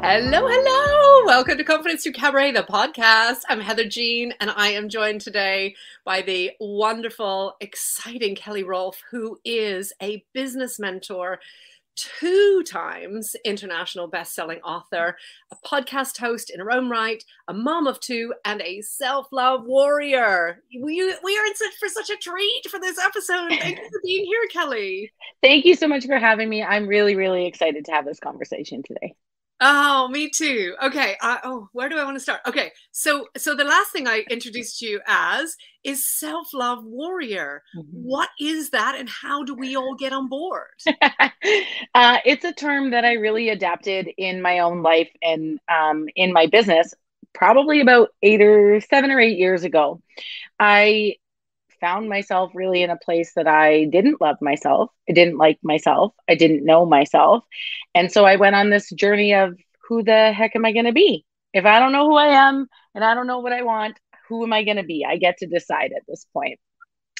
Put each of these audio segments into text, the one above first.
Hello, hello. Welcome to Confidence Through Cabaret, the podcast. I'm Heather Jean, and I am joined today by the wonderful, exciting Kelly Rolfe, who is a business mentor, two times international best-selling author, a podcast host in her own right, a mom of two, and a self-love warrior. We, we are in such, for such a treat for this episode. Thank you for being here, Kelly. Thank you so much for having me. I'm really, really excited to have this conversation today. Oh, me too. Okay. Uh, oh, where do I want to start? Okay. So, so the last thing I introduced you as is self-love warrior. Mm-hmm. What is that, and how do we all get on board? uh, it's a term that I really adapted in my own life and um, in my business, probably about eight or seven or eight years ago. I found myself really in a place that I didn't love myself. I didn't like myself. I didn't know myself. And so I went on this journey of who the heck am I going to be? If I don't know who I am and I don't know what I want, who am I going to be? I get to decide at this point.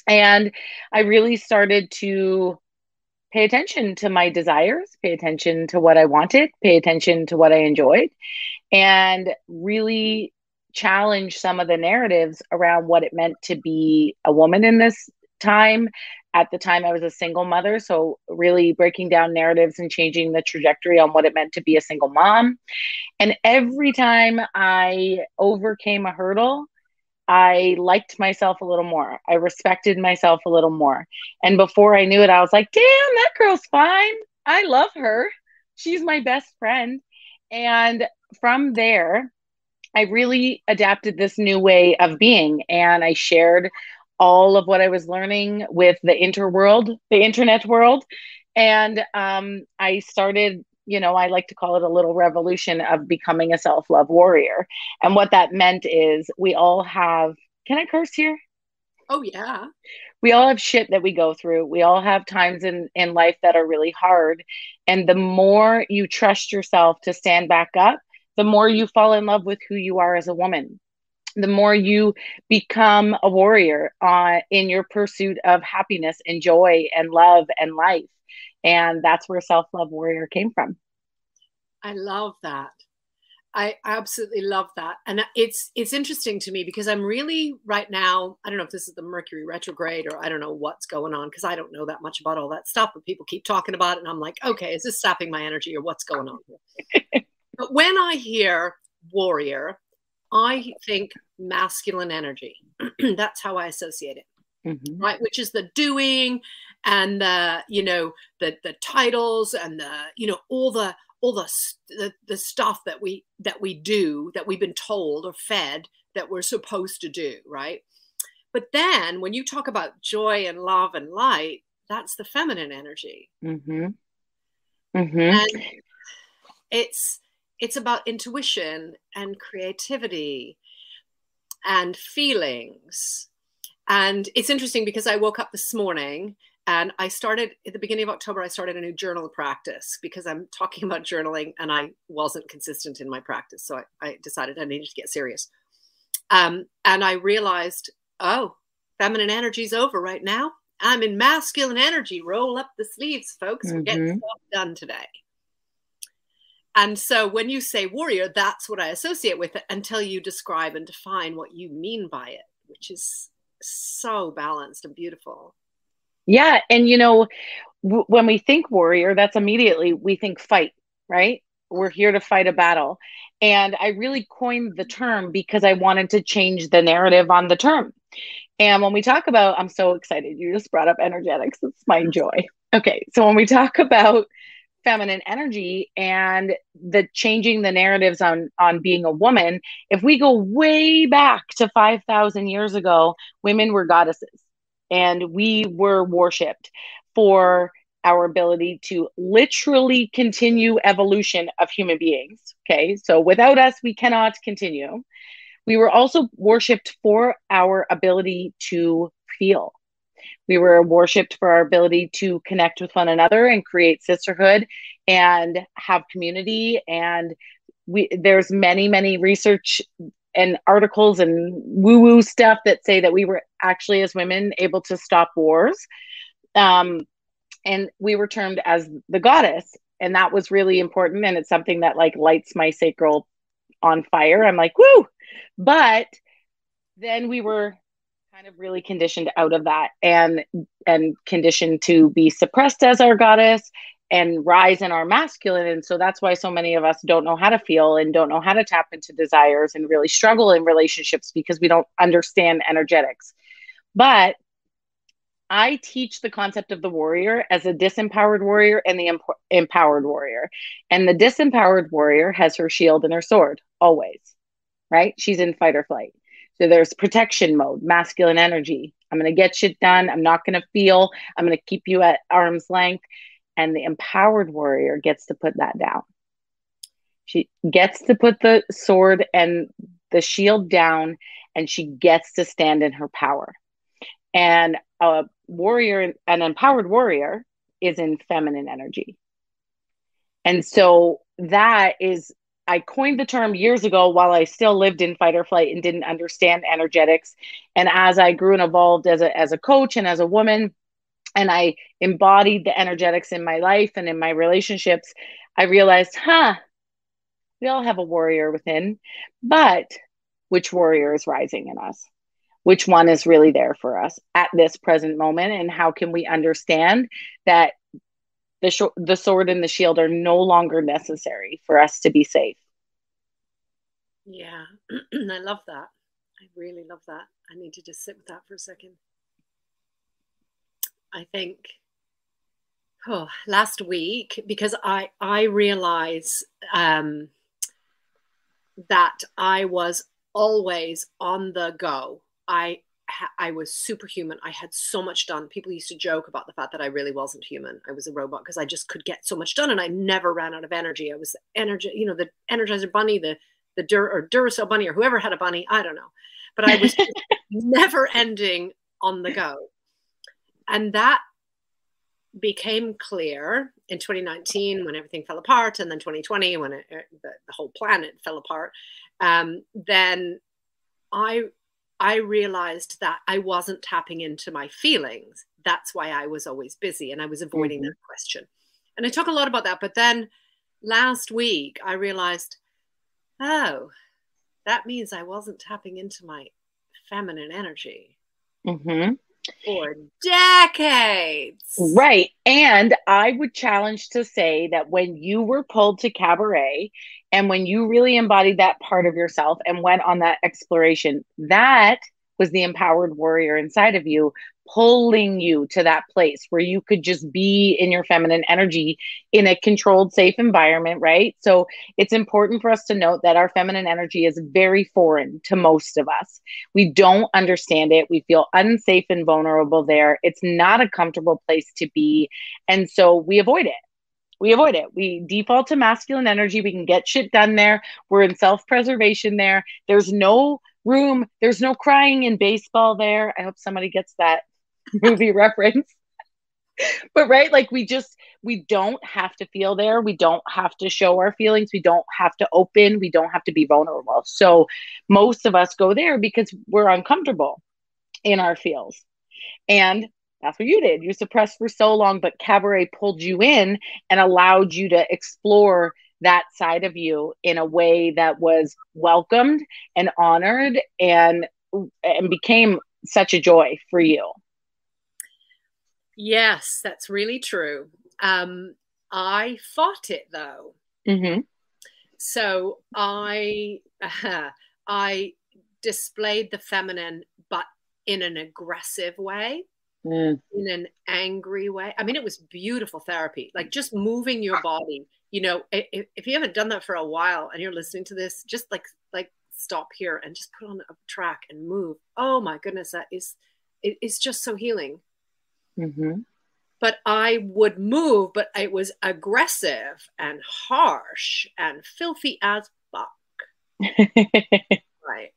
And I really started to pay attention to my desires, pay attention to what I wanted, pay attention to what I enjoyed, and really challenge some of the narratives around what it meant to be a woman in this time. At the time, I was a single mother. So, really breaking down narratives and changing the trajectory on what it meant to be a single mom. And every time I overcame a hurdle, I liked myself a little more. I respected myself a little more. And before I knew it, I was like, damn, that girl's fine. I love her. She's my best friend. And from there, I really adapted this new way of being and I shared all of what I was learning with the interworld, the internet world. And um, I started, you know, I like to call it a little revolution of becoming a self love warrior. And what that meant is we all have, can I curse here? Oh, yeah. We all have shit that we go through. We all have times in, in life that are really hard. And the more you trust yourself to stand back up, the more you fall in love with who you are as a woman the more you become a warrior uh, in your pursuit of happiness and joy and love and life and that's where self-love warrior came from i love that I absolutely love that. And it's it's interesting to me because I'm really right now, I don't know if this is the Mercury retrograde or I don't know what's going on because I don't know that much about all that stuff, but people keep talking about it and I'm like, okay, is this sapping my energy or what's going on here? But when I hear warrior, I think masculine energy. That's how I associate it. Mm-hmm. Right, which is the doing and the you know the the titles and the you know all the all the, the the stuff that we that we do that we've been told or fed that we're supposed to do, right? But then when you talk about joy and love and light, that's the feminine energy. Mm-hmm. Mm-hmm. And it's it's about intuition and creativity and feelings. And it's interesting because I woke up this morning and I started at the beginning of October, I started a new journal practice because I'm talking about journaling and I wasn't consistent in my practice. So I, I decided I needed to get serious. Um, and I realized, oh, feminine energy is over right now. I'm in masculine energy. Roll up the sleeves, folks. We're mm-hmm. getting stuff done today. And so when you say warrior, that's what I associate with it until you describe and define what you mean by it, which is so balanced and beautiful. Yeah. And, you know, w- when we think warrior, that's immediately we think fight, right? We're here to fight a battle. And I really coined the term because I wanted to change the narrative on the term. And when we talk about, I'm so excited. You just brought up energetics. It's my joy. Okay. So when we talk about feminine energy and the changing the narratives on on being a woman if we go way back to 5000 years ago women were goddesses and we were worshipped for our ability to literally continue evolution of human beings okay? So without us we cannot continue. We were also worshipped for our ability to feel we were worshipped for our ability to connect with one another and create sisterhood and have community. And we there's many, many research and articles and woo-woo stuff that say that we were actually as women able to stop wars. Um, and we were termed as the goddess. and that was really important and it's something that like lights my sacral on fire i'm like woo but then we were kind of really conditioned out of that and and conditioned to be suppressed as our goddess and rise in our masculine and so that's why so many of us don't know how to feel and don't know how to tap into desires and really struggle in relationships because we don't understand energetics but I teach the concept of the warrior as a disempowered warrior and the empowered warrior. And the disempowered warrior has her shield and her sword always, right? She's in fight or flight. So there's protection mode, masculine energy. I'm going to get shit done. I'm not going to feel. I'm going to keep you at arm's length. And the empowered warrior gets to put that down. She gets to put the sword and the shield down, and she gets to stand in her power. And a warrior, an empowered warrior, is in feminine energy. And so that is, I coined the term years ago while I still lived in fight or flight and didn't understand energetics. And as I grew and evolved as a, as a coach and as a woman, and I embodied the energetics in my life and in my relationships, I realized, huh, we all have a warrior within, but which warrior is rising in us? which one is really there for us at this present moment and how can we understand that the sh- the sword and the shield are no longer necessary for us to be safe. Yeah i love that. I really love that. I need to just sit with that for a second. I think oh last week because i i realize um that i was always on the go. I I was superhuman. I had so much done. People used to joke about the fact that I really wasn't human. I was a robot because I just could get so much done, and I never ran out of energy. I was energy, you know, the Energizer Bunny, the the Dur or Duracell Bunny, or whoever had a bunny. I don't know, but I was never ending on the go, and that became clear in 2019 when everything fell apart, and then 2020 when it, the, the, whole planet fell apart. Um, then I I realized that I wasn't tapping into my feelings. That's why I was always busy and I was avoiding mm-hmm. that question. And I talk a lot about that. But then last week, I realized, oh, that means I wasn't tapping into my feminine energy. Mm-hmm. For decades. Right. And I would challenge to say that when you were pulled to cabaret and when you really embodied that part of yourself and went on that exploration, that was the empowered warrior inside of you pulling you to that place where you could just be in your feminine energy in a controlled, safe environment, right? So it's important for us to note that our feminine energy is very foreign to most of us. We don't understand it. We feel unsafe and vulnerable there. It's not a comfortable place to be. And so we avoid it we avoid it. We default to masculine energy. We can get shit done there. We're in self preservation there. There's no room. There's no crying in baseball there. I hope somebody gets that movie reference. but right, like we just, we don't have to feel there. We don't have to show our feelings. We don't have to open. We don't have to be vulnerable. So most of us go there because we're uncomfortable in our feels. And that's what you did. You suppressed for so long, but cabaret pulled you in and allowed you to explore that side of you in a way that was welcomed and honored and and became such a joy for you. Yes, that's really true. Um, I fought it though. Mm-hmm. So I uh, I displayed the feminine, but in an aggressive way mm. in an angry way. I mean, it was beautiful therapy, like just moving your body. You know, if, if you haven't done that for a while and you're listening to this, just like like stop here and just put on a track and move. Oh my goodness, that is it is just so healing. Mm-hmm. But I would move, but it was aggressive and harsh and filthy as fuck. right.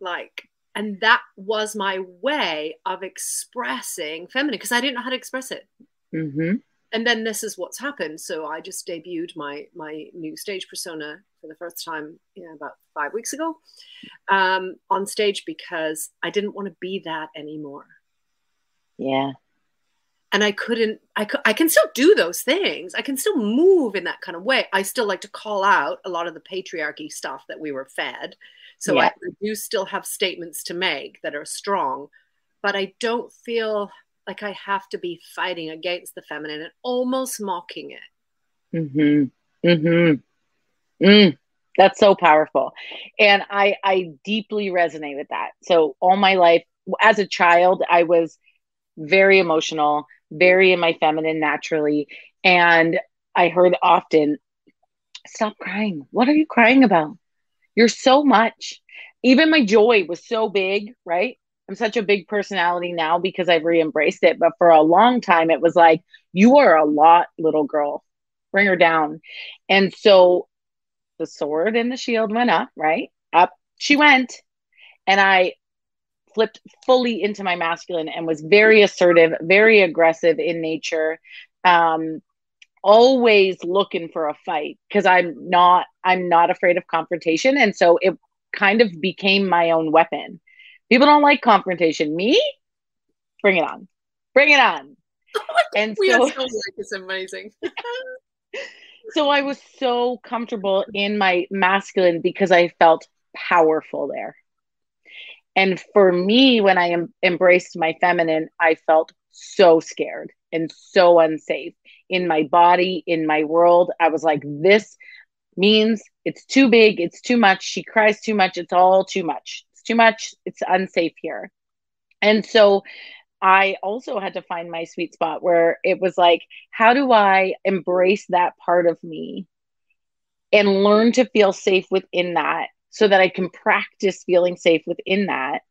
Like and that was my way of expressing feminine because I didn't know how to express it. Mm-hmm. And then this is what's happened. So I just debuted my my new stage persona for the first time, you know, about five weeks ago, um, on stage because I didn't want to be that anymore. Yeah. And I couldn't, I, could, I can still do those things. I can still move in that kind of way. I still like to call out a lot of the patriarchy stuff that we were fed. So yeah. I, I do still have statements to make that are strong, but I don't feel like I have to be fighting against the feminine and almost mocking it. Mm-hmm. Mm-hmm. Mm. That's so powerful. And I I deeply resonate with that. So all my life as a child, I was very emotional, very in my feminine naturally. And I heard often, stop crying. What are you crying about? You're so much. Even my joy was so big, right? I'm such a big personality now because I've re embraced it. But for a long time, it was like, you are a lot, little girl. Bring her down. And so the sword and the shield went up, right? Up she went. And I flipped fully into my masculine and was very assertive, very aggressive in nature. Um, always looking for a fight because I'm not I'm not afraid of confrontation. And so it kind of became my own weapon. People don't like confrontation. Me? Bring it on. Bring it on. and we so, so like it's amazing. so I was so comfortable in my masculine because I felt powerful there. And for me, when I em- embraced my feminine, I felt so scared and so unsafe in my body, in my world. I was like, this means it's too big, it's too much. She cries too much, it's all too much. It's too much, it's unsafe here. And so I also had to find my sweet spot where it was like, how do I embrace that part of me and learn to feel safe within that so that I can practice feeling safe within that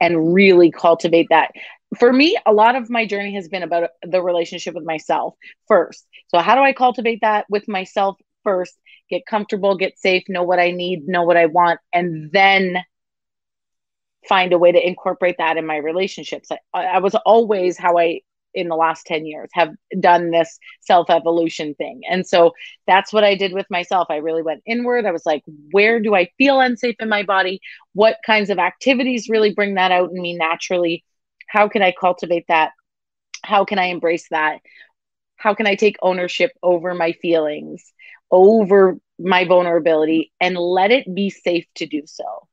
and really cultivate that. For me, a lot of my journey has been about the relationship with myself first. So, how do I cultivate that with myself first? Get comfortable, get safe, know what I need, know what I want, and then find a way to incorporate that in my relationships. I, I was always how I in the last 10 years have done this self evolution thing. And so that's what I did with myself. I really went inward. I was like, where do I feel unsafe in my body? What kinds of activities really bring that out in me naturally? How can I cultivate that? How can I embrace that? How can I take ownership over my feelings, over my vulnerability, and let it be safe to do so?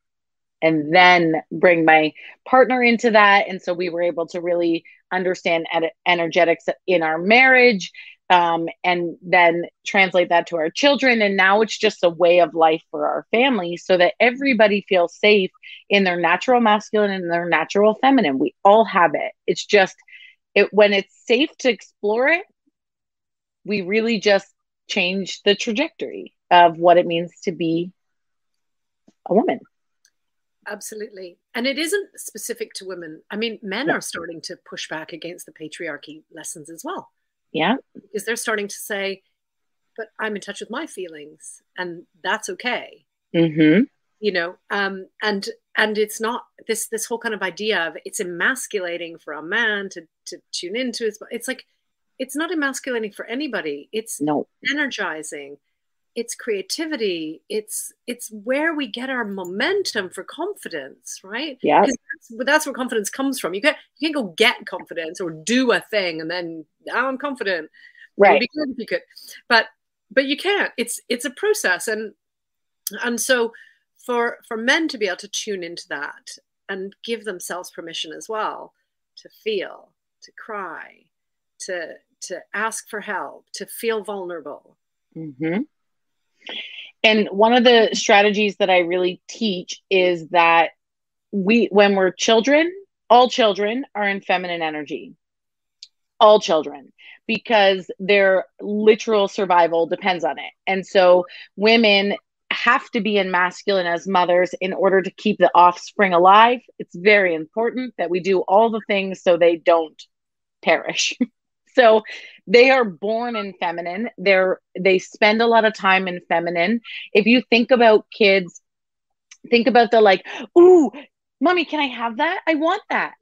and then bring my partner into that. And so we were able to really understand ed- energetics in our marriage um, and then translate that to our children. And now it's just a way of life for our family so that everybody feels safe in their natural masculine and their natural feminine. We all have it. It's just it when it's safe to explore it, we really just change the trajectory of what it means to be a woman absolutely. And it isn't specific to women. I mean men yeah. are starting to push back against the patriarchy lessons as well. Yeah. Because they're starting to say but i'm in touch with my feelings and that's okay. Mm-hmm. you know um and and it's not this this whole kind of idea of it's emasculating for a man to to tune into his it's like it's not emasculating for anybody. It's no. energizing it's creativity. It's it's where we get our momentum for confidence right? Yeah that's, that's where confidence comes from. You can't you can't go get confidence or do a thing and then now i'm confident. Right. be good if you could. But but you can't. It's it's a process. And and so for for men to be able to tune into that and give themselves permission as well to feel to cry to to ask for help to feel vulnerable. Mm-hmm and one of the strategies that I really teach is that we, when we're children, all children are in feminine energy. All children, because their literal survival depends on it. And so women have to be in masculine as mothers in order to keep the offspring alive. It's very important that we do all the things so they don't perish. so they are born in feminine. They're they spend a lot of time in feminine. If you think about kids think about the like ooh mommy can i have that? I want that.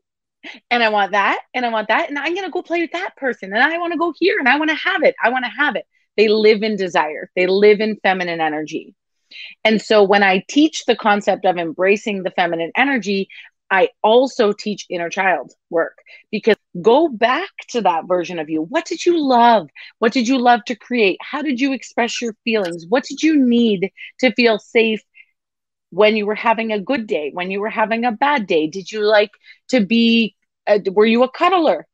And i want that and i want that and i'm to go play with that person and i want to go here and i want to have it. I want to have it. They live in desire. They live in feminine energy. And so when i teach the concept of embracing the feminine energy I also teach inner child work because go back to that version of you. What did you love? What did you love to create? How did you express your feelings? What did you need to feel safe when you were having a good day? When you were having a bad day? Did you like to be, a, were you a cuddler?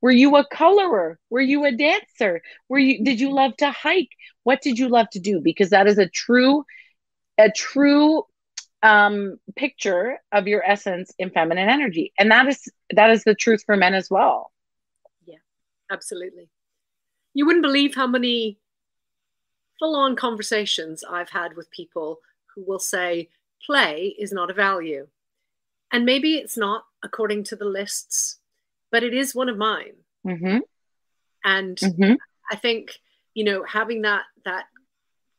Were you a colorer? Were you a dancer? Were you, did you love to hike? What did you love to do? Because that is a true, a true um, picture of your essence in feminine energy, and that is that is the truth for men as well. Yeah, absolutely. You wouldn't believe how many full-on conversations I've had with people who will say play is not a value, and maybe it's not according to the lists, but it is one of mine. Mm-hmm. And mm-hmm. I think you know having that that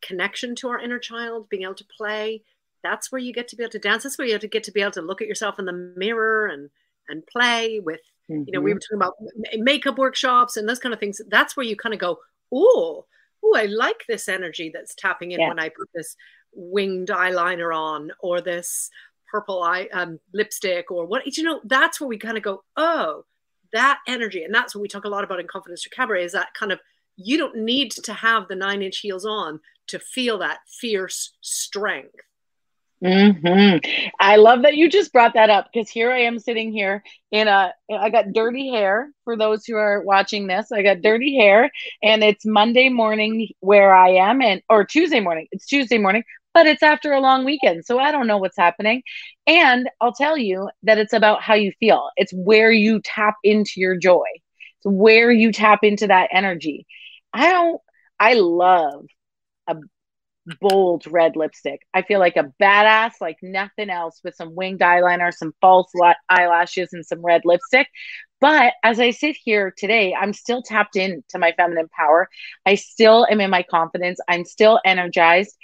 connection to our inner child, being able to play, that's where you get to be able to dance. That's where you have to get to be able to look at yourself in the mirror and and play with. Mm-hmm. You know, we mm-hmm. were talking about makeup workshops and those kind of things. That's where you kind of go, oh, oh, I like this energy that's tapping in yeah. when I put this winged eyeliner on or this purple eye um, lipstick or what you know. That's where we kind of go, oh, that energy, and that's what we talk a lot about in Confidence Through Cabaret is that kind of you don't need to have the nine inch heels on to feel that fierce strength hmm I love that you just brought that up because here I am sitting here in a. I got dirty hair for those who are watching this. I got dirty hair, and it's Monday morning where I am, and or Tuesday morning. It's Tuesday morning, but it's after a long weekend, so I don't know what's happening. And I'll tell you that it's about how you feel. It's where you tap into your joy. It's where you tap into that energy. I don't. I love a bold red lipstick. I feel like a badass, like nothing else, with some winged eyeliner, some false eyelashes, and some red lipstick. But as I sit here today, I'm still tapped into my feminine power. I still am in my confidence. I'm still energized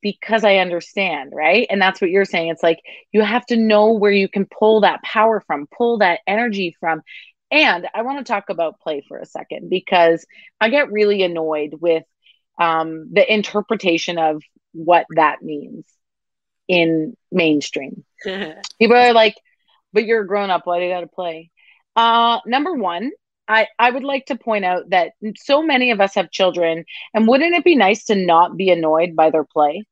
because I understand, right? And that's what you're saying. It's like you have to know where you can pull that power from, pull that energy from. And I want to talk about play for a second because I get really annoyed with um, the interpretation of what that means in mainstream. People are like, but you're a grown up. Why do you got to play? Uh, number one, I, I would like to point out that so many of us have children, and wouldn't it be nice to not be annoyed by their play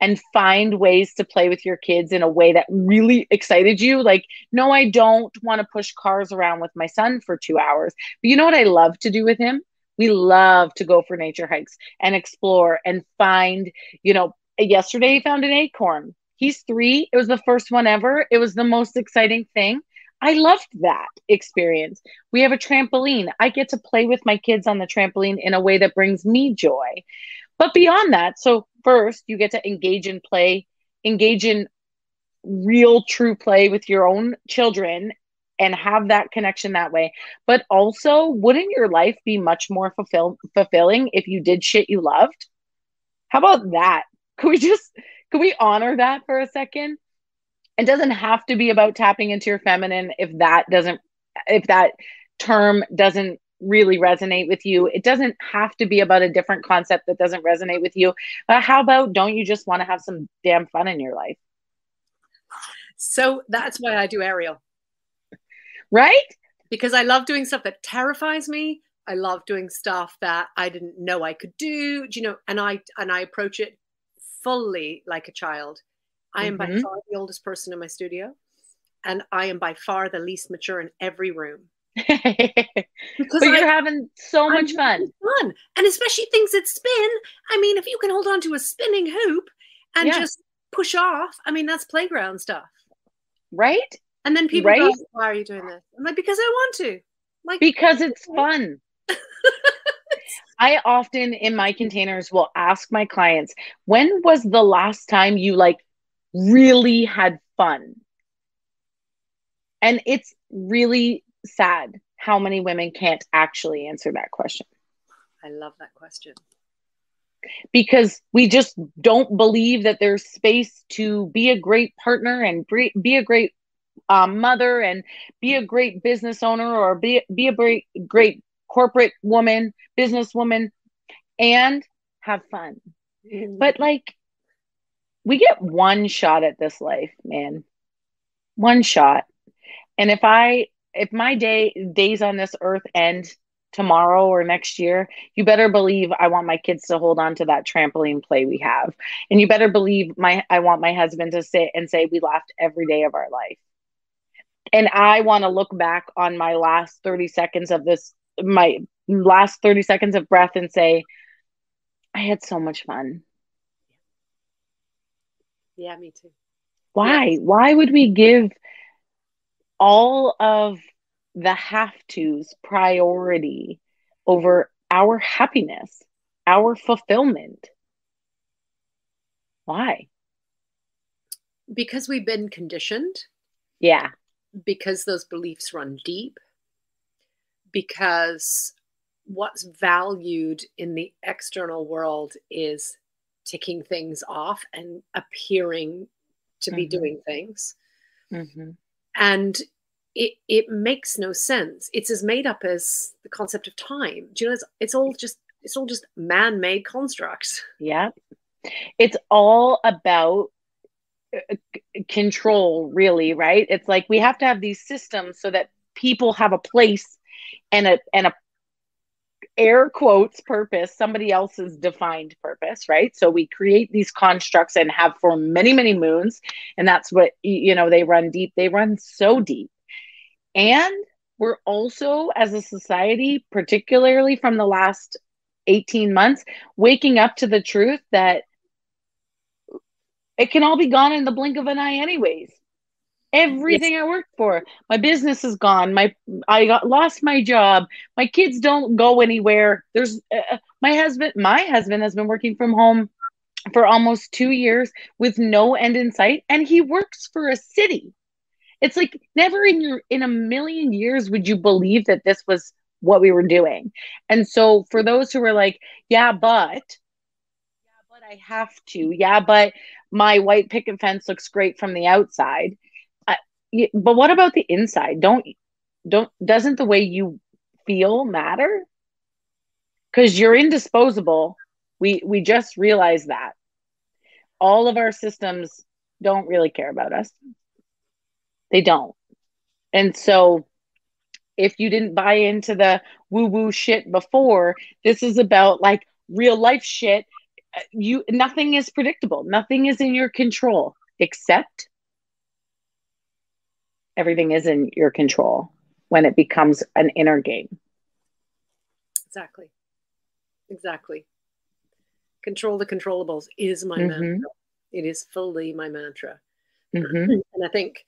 and find ways to play with your kids in a way that really excited you? Like, no, I don't want to push cars around with my son for two hours. But you know what I love to do with him? We love to go for nature hikes and explore and find, you know, yesterday he found an acorn. He's three. It was the first one ever. It was the most exciting thing. I loved that experience. We have a trampoline. I get to play with my kids on the trampoline in a way that brings me joy. But beyond that, so first, you get to engage in play, engage in real, true play with your own children and have that connection that way. But also, wouldn't your life be much more fulfill- fulfilling if you did shit you loved? How about that? Could we just could we honor that for a second? It doesn't have to be about tapping into your feminine if that doesn't if that term doesn't really resonate with you. It doesn't have to be about a different concept that doesn't resonate with you. But how about don't you just want to have some damn fun in your life? So that's why I do aerial right? Because I love doing stuff that terrifies me. I love doing stuff that I didn't know I could do. do you know? And I and I approach it fully like a child. I am mm-hmm. by far the oldest person in my studio, and I am by far the least mature in every room. because but you're I, having so much fun. Fun, and especially things that spin. I mean, if you can hold on to a spinning hoop and yeah. just push off, I mean, that's playground stuff, right? And then people right? go, "Why are you doing this?" I'm like, "Because I want to." Like because it's fun. I often in my containers will ask my clients, "When was the last time you like really had fun?" And it's really sad how many women can't actually answer that question. I love that question. Because we just don't believe that there's space to be a great partner and be a great um, mother and be a great business owner or be, be a great, great corporate woman, businesswoman, and have fun. Mm-hmm. But like, we get one shot at this life, man. one shot. And if I if my day days on this earth end tomorrow or next year, you better believe I want my kids to hold on to that trampoline play we have. And you better believe my I want my husband to sit and say we laughed every day of our life. And I want to look back on my last 30 seconds of this my last 30 seconds of breath and say I had so much fun. Yeah, me too. Why? Yeah. Why would we give all of the have tos priority over our happiness, our fulfillment? Why? Because we've been conditioned. Yeah. Because those beliefs run deep. Because what's valued in the external world is ticking things off and appearing to mm-hmm. be doing things. Mm-hmm. And it, it makes no sense. It's as made up as the concept of time. Do you know, it's, it's all just, it's all just man-made constructs. Yeah. It's all about Uh, control really, right? It's like we have to have these systems so that people have a place and a and a air quotes purpose somebody else's defined purpose right? So we create these constructs and have for many many moons and that's what you know they run deep. They run so deep. And we're also as a society particularly from the last 18 months waking up to the truth that it can all be gone in the blink of an eye anyways everything yes. I worked for. My business is gone. My I got lost my job. My kids don't go anywhere. There's uh, uh, my husband. My husband has been working from home for almost two years with no end in sight, and he works for a city. It's like never in your in a million years would you believe that this was what we were doing. And so for those who were like, yeah, but yeah, but I have to. Yeah, but my white picket fence looks great from the outside but what about the inside? Don't don't doesn't the way you feel matter? Because you're indisposable. We we just realized that all of our systems don't really care about us. They don't. And so if you didn't buy into the woo woo shit before, this is about like real life shit. You nothing is predictable. Nothing is in your control except everything is in your control when it becomes an inner game. Exactly. Exactly. Control the controllables is my mm-hmm. mantra. It is fully my mantra. Mm-hmm. And I think,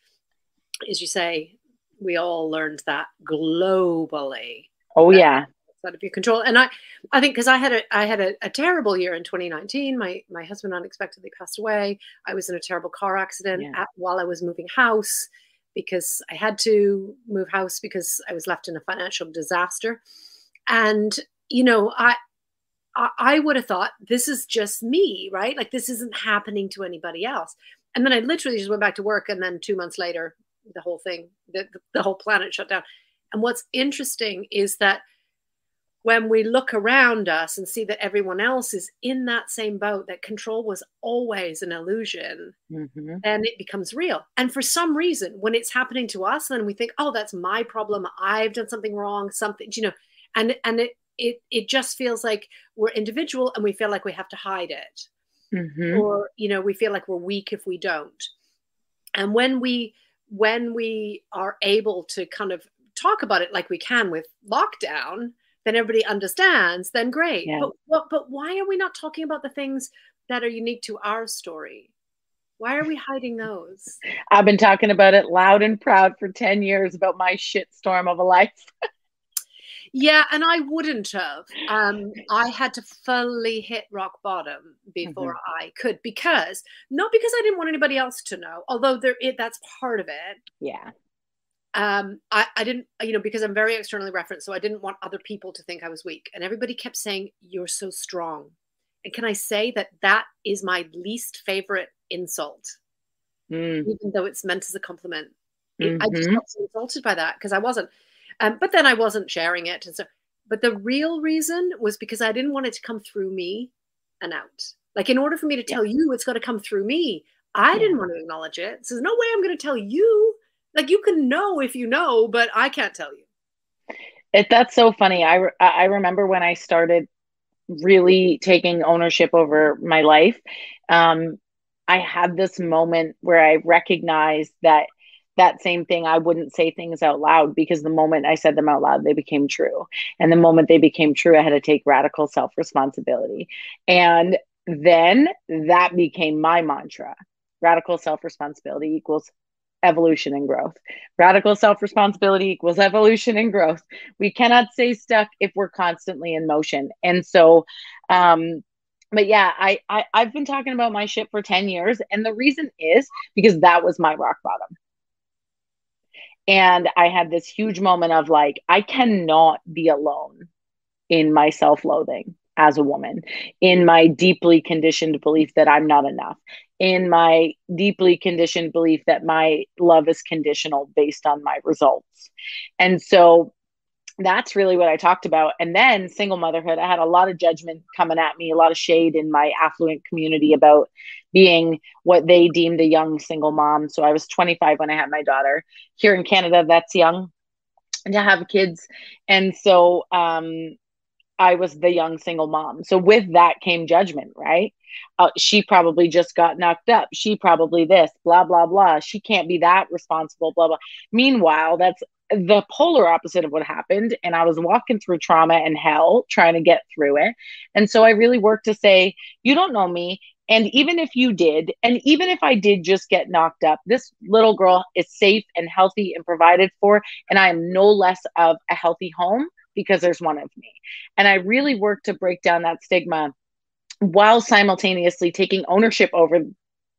as you say, we all learned that globally. Oh yeah. Out of your control. And I I think because I had a I had a, a, terrible year in 2019. My my husband unexpectedly passed away. I was in a terrible car accident yeah. at, while I was moving house because I had to move house because I was left in a financial disaster. And, you know, I, I would have thought this is just me, right? Like this isn't happening to anybody else. And then I literally just went back to work. And then two months later, the whole thing, the, the whole planet shut down. And what's interesting is that when we look around us and see that everyone else is in that same boat, that control was always an illusion, mm-hmm. then it becomes real. And for some reason, when it's happening to us, then we think, oh, that's my problem. I've done something wrong, something, you know, and and it it it just feels like we're individual and we feel like we have to hide it. Mm-hmm. Or, you know, we feel like we're weak if we don't. And when we when we are able to kind of talk about it like we can with lockdown, then everybody understands, then great. Yeah. But, but but why are we not talking about the things that are unique to our story? Why are we hiding those? I've been talking about it loud and proud for 10 years about my shitstorm of a life. yeah, and I wouldn't have. Um, I had to fully hit rock bottom before mm-hmm. I could because not because I didn't want anybody else to know, although there it, that's part of it. Yeah um, I, I didn't, you know, because I'm very externally referenced, so I didn't want other people to think I was weak. And everybody kept saying, You're so strong. And can I say that that is my least favorite insult, mm. even though it's meant as a compliment? Mm-hmm. I just got so insulted by that because I wasn't. Um, but then I wasn't sharing it. And so, but the real reason was because I didn't want it to come through me and out. Like, in order for me to tell yeah. you it's got to come through me, I yeah. didn't want to acknowledge it. So there's no way I'm going to tell you. Like you can know if you know, but I can't tell you. It that's so funny. I I remember when I started really taking ownership over my life. Um, I had this moment where I recognized that that same thing, I wouldn't say things out loud because the moment I said them out loud, they became true. And the moment they became true, I had to take radical self responsibility. And then that became my mantra radical self responsibility equals evolution and growth. Radical self responsibility equals evolution and growth. We cannot stay stuck if we're constantly in motion. And so, um, but yeah, I, I I've been talking about my shit for 10 years. And the reason is because that was my rock bottom. And I had this huge moment of like, I cannot be alone in my self loathing as a woman, in my deeply conditioned belief that I'm not enough, in my deeply conditioned belief that my love is conditional based on my results. And so that's really what I talked about. And then single motherhood, I had a lot of judgment coming at me, a lot of shade in my affluent community about being what they deemed a young single mom. So I was 25 when I had my daughter. Here in Canada, that's young to have kids. And so um, I was the young single mom. So with that came judgment, right? Uh, she probably just got knocked up. She probably this, blah, blah, blah. She can't be that responsible, blah, blah. Meanwhile, that's the polar opposite of what happened. And I was walking through trauma and hell trying to get through it. And so I really worked to say, you don't know me. And even if you did, and even if I did just get knocked up, this little girl is safe and healthy and provided for. And I am no less of a healthy home because there's one of me. And I really worked to break down that stigma while simultaneously taking ownership over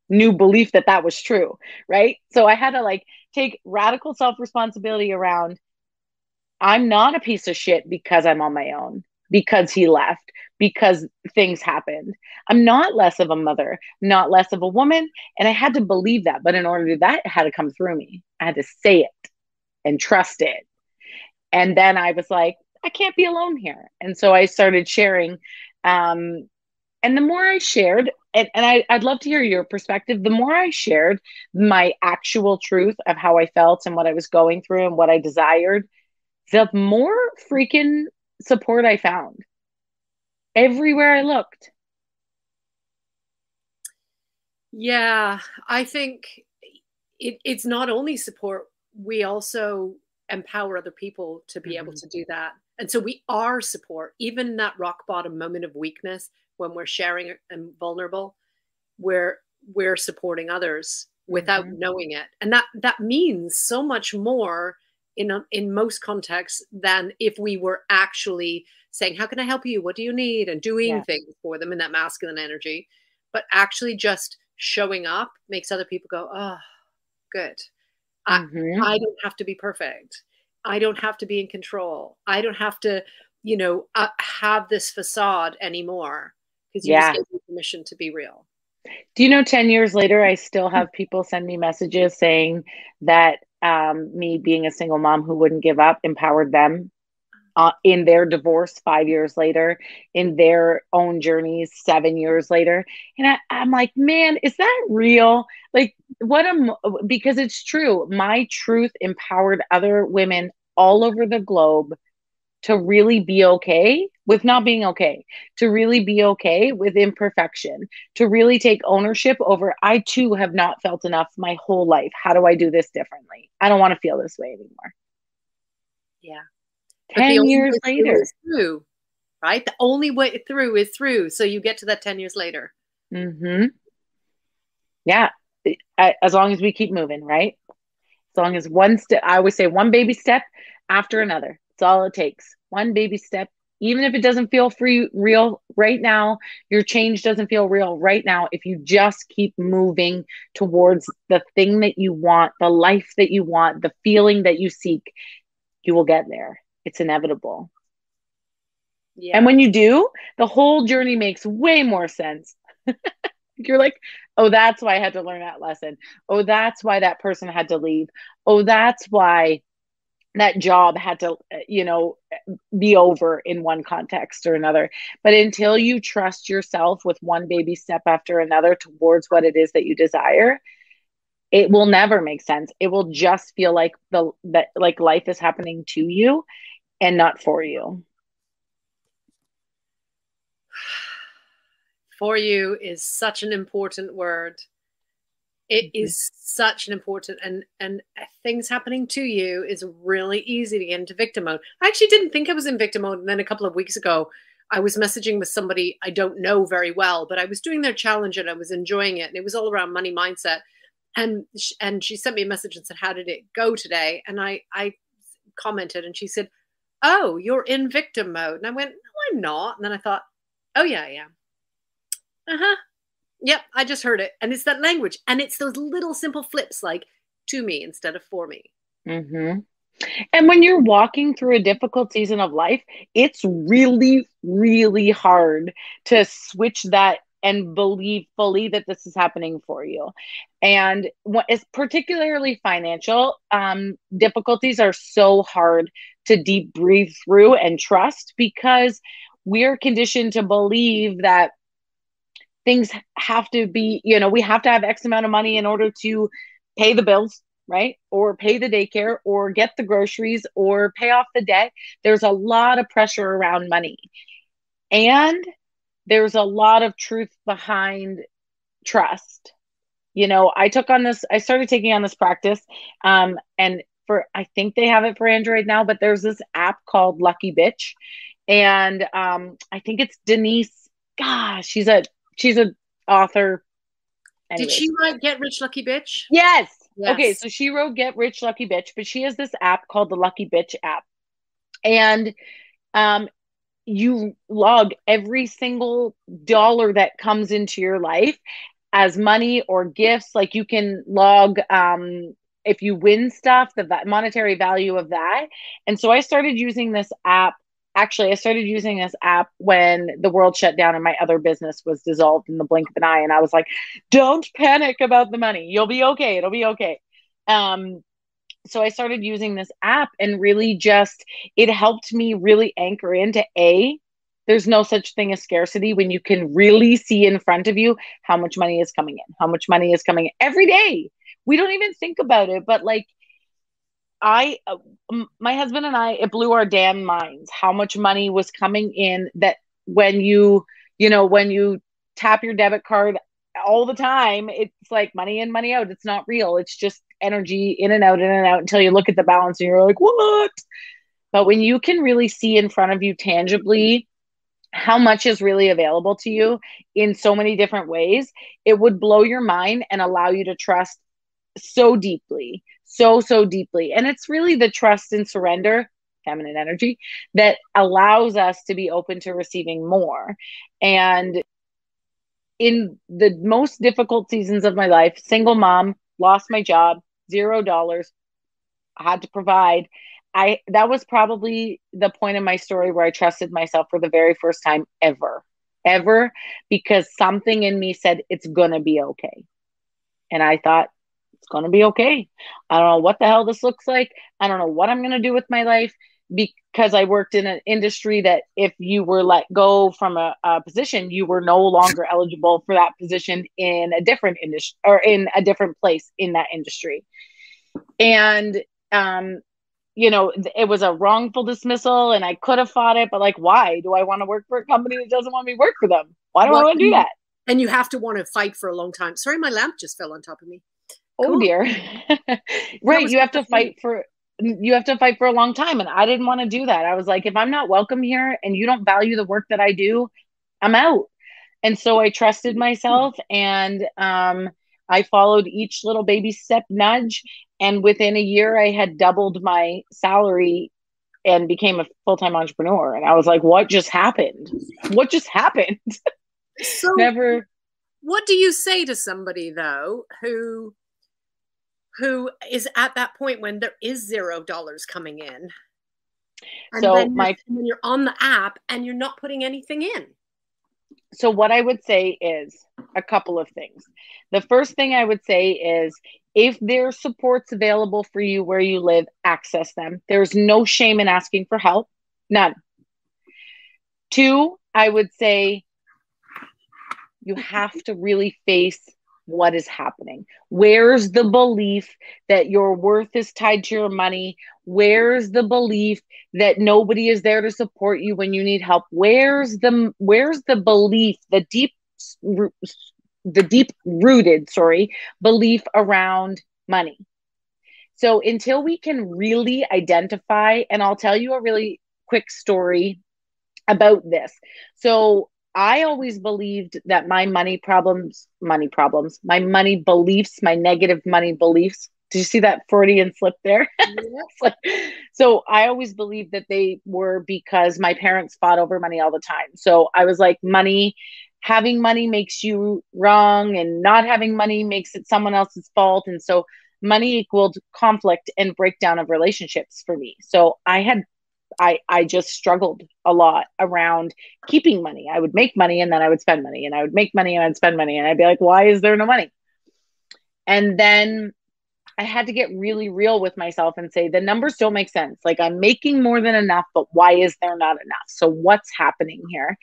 new belief that that was true, right? So I had to like take radical self responsibility around I'm not a piece of shit because I'm on my own, because he left, because things happened. I'm not less of a mother, not less of a woman. And I had to believe that. But in order to do that, it had to come through me. I had to say it and trust it. And then I was like, I can't be alone here. And so I started sharing. Um, and the more I shared, and, and I, I'd love to hear your perspective, the more I shared my actual truth of how I felt and what I was going through and what I desired, the more freaking support I found everywhere I looked. Yeah, I think it, it's not only support, we also empower other people to be mm-hmm. able to do that. And so we are support, even in that rock bottom moment of weakness when we're sharing and vulnerable, we're we're supporting others without mm-hmm. knowing it. And that that means so much more in a, in most contexts than if we were actually saying, "How can I help you? What do you need?" and doing yeah. things for them in that masculine energy. But actually just showing up makes other people go, "Oh, good." Mm-hmm. I, I don't have to be perfect. I don't have to be in control. I don't have to, you know, uh, have this facade anymore because you yeah. just gave me permission to be real. Do you know 10 years later, I still have people send me messages saying that um, me being a single mom who wouldn't give up empowered them uh, in their divorce five years later, in their own journeys seven years later. And I, I'm like, man, is that real? Like, what a because it's true. My truth empowered other women all over the globe to really be okay with not being okay, to really be okay with imperfection, to really take ownership over, I too have not felt enough my whole life. How do I do this differently? I don't want to feel this way anymore. Yeah. 10 years later. Through, right? The only way through is through. So you get to that 10 years later. Mm-hmm. Yeah. As long as we keep moving, right? As long as one step, I always say one baby step after another. It's all it takes. One baby step. Even if it doesn't feel free real right now, your change doesn't feel real right now. If you just keep moving towards the thing that you want, the life that you want, the feeling that you seek, you will get there. It's inevitable. Yeah. And when you do, the whole journey makes way more sense. You're like, oh, that's why I had to learn that lesson. Oh, that's why that person had to leave. Oh, that's why that job had to uh, you know be over in one context or another but until you trust yourself with one baby step after another towards what it is that you desire it will never make sense it will just feel like the that like life is happening to you and not for you for you is such an important word it mm-hmm. is such an important and and things happening to you is really easy to get into victim mode. I actually didn't think I was in victim mode, and then a couple of weeks ago, I was messaging with somebody I don't know very well, but I was doing their challenge and I was enjoying it, and it was all around money mindset. And and she sent me a message and said, "How did it go today?" And I I commented, and she said, "Oh, you're in victim mode." And I went, "No, I'm not." And then I thought, "Oh yeah, I am." Uh huh. Yep, I just heard it. And it's that language. And it's those little simple flips like to me instead of for me. Mm-hmm. And when you're walking through a difficult season of life, it's really, really hard to switch that and believe fully that this is happening for you. And what is particularly financial um, difficulties are so hard to deep breathe through and trust because we're conditioned to believe that things have to be, you know, we have to have X amount of money in order to pay the bills, right? Or pay the daycare or get the groceries or pay off the debt. There's a lot of pressure around money. And there's a lot of truth behind trust. You know, I took on this, I started taking on this practice. Um, and for, I think they have it for Android now, but there's this app called Lucky Bitch. And um, I think it's Denise gosh, she's a she's an author. Anyways. Did she write Get Rich Lucky Bitch? Yes. yes. Okay, so she wrote Get Rich Lucky Bitch, but she has this app called the Lucky Bitch app. And um you log every single dollar that comes into your life as money or gifts like you can log um if you win stuff the monetary value of that and so i started using this app actually, I started using this app when the world shut down and my other business was dissolved in the blink of an eye. And I was like, don't panic about the money. You'll be okay. It'll be okay. Um, so I started using this app and really just, it helped me really anchor into A, there's no such thing as scarcity when you can really see in front of you how much money is coming in, how much money is coming in every day. We don't even think about it, but like I, uh, my husband and I, it blew our damn minds how much money was coming in that when you, you know, when you tap your debit card all the time, it's like money in, money out. It's not real. It's just energy in and out, in and out until you look at the balance and you're like, what? But when you can really see in front of you tangibly how much is really available to you in so many different ways, it would blow your mind and allow you to trust so deeply so, so deeply. And it's really the trust and surrender, feminine energy, that allows us to be open to receiving more. And in the most difficult seasons of my life, single mom, lost my job, zero dollars, had to provide. I that was probably the point in my story where I trusted myself for the very first time ever. Ever because something in me said it's to be okay. And I thought it's going to be okay. I don't know what the hell this looks like. I don't know what I'm going to do with my life because I worked in an industry that if you were let go from a, a position, you were no longer eligible for that position in a different industry or in a different place in that industry. And, um, you know, it was a wrongful dismissal and I could have fought it, but like, why do I want to work for a company that doesn't want me to work for them? Why do I want to do that? And you have to want to fight for a long time. Sorry, my lamp just fell on top of me oh cool. dear. Right you have to fight for you have to fight for a long time and i didn't want to do that. I was like if i'm not welcome here and you don't value the work that i do i'm out. And so i trusted myself and um, i followed each little baby step nudge and within a year i had doubled my salary and became a full-time entrepreneur. And i was like what just happened? What just happened? So never what do you say to somebody though who who is at that point when there is zero dollars coming in. And so then my when you're on the app and you're not putting anything in. So what I would say is a couple of things. The first thing I would say is if there's supports available for you where you live, access them. There's no shame in asking for help, none. Two, I would say you have to really face what is happening. Where's the belief that your worth is tied to your money? Where's the belief that nobody is there to support you when you need help? Where's the where's the belief, the deep the deep rooted, sorry, belief around money? So until we can really identify and I'll tell you a really quick story about this. So I always believed that my money problems, money problems, my money beliefs, my negative money beliefs. Did you see that Freudian slip there? Yeah. so I always believed that they were because my parents fought over money all the time. So I was like, money, having money makes you wrong, and not having money makes it someone else's fault. And so money equaled conflict and breakdown of relationships for me. So I had I I just struggled a lot around keeping money. I would make money and then I would spend money and I would make money and I'd spend money and I'd be like, why is there no money? And then I had to get really real with myself and say the numbers don't make sense. Like I'm making more than enough, but why is there not enough? So what's happening here?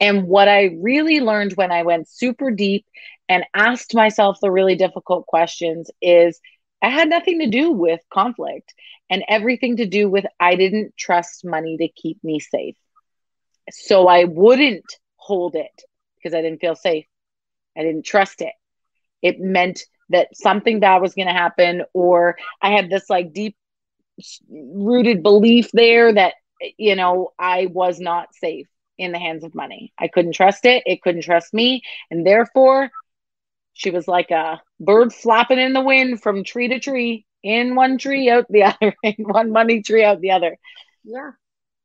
And what I really learned when I went super deep and asked myself the really difficult questions is I had nothing to do with conflict and everything to do with I didn't trust money to keep me safe. So I wouldn't hold it because I didn't feel safe. I didn't trust it. It meant that something bad was going to happen, or I had this like deep rooted belief there that, you know, I was not safe in the hands of money. I couldn't trust it. It couldn't trust me. And therefore, she was like a bird flapping in the wind from tree to tree in one tree out the other in one money tree out the other. Yeah.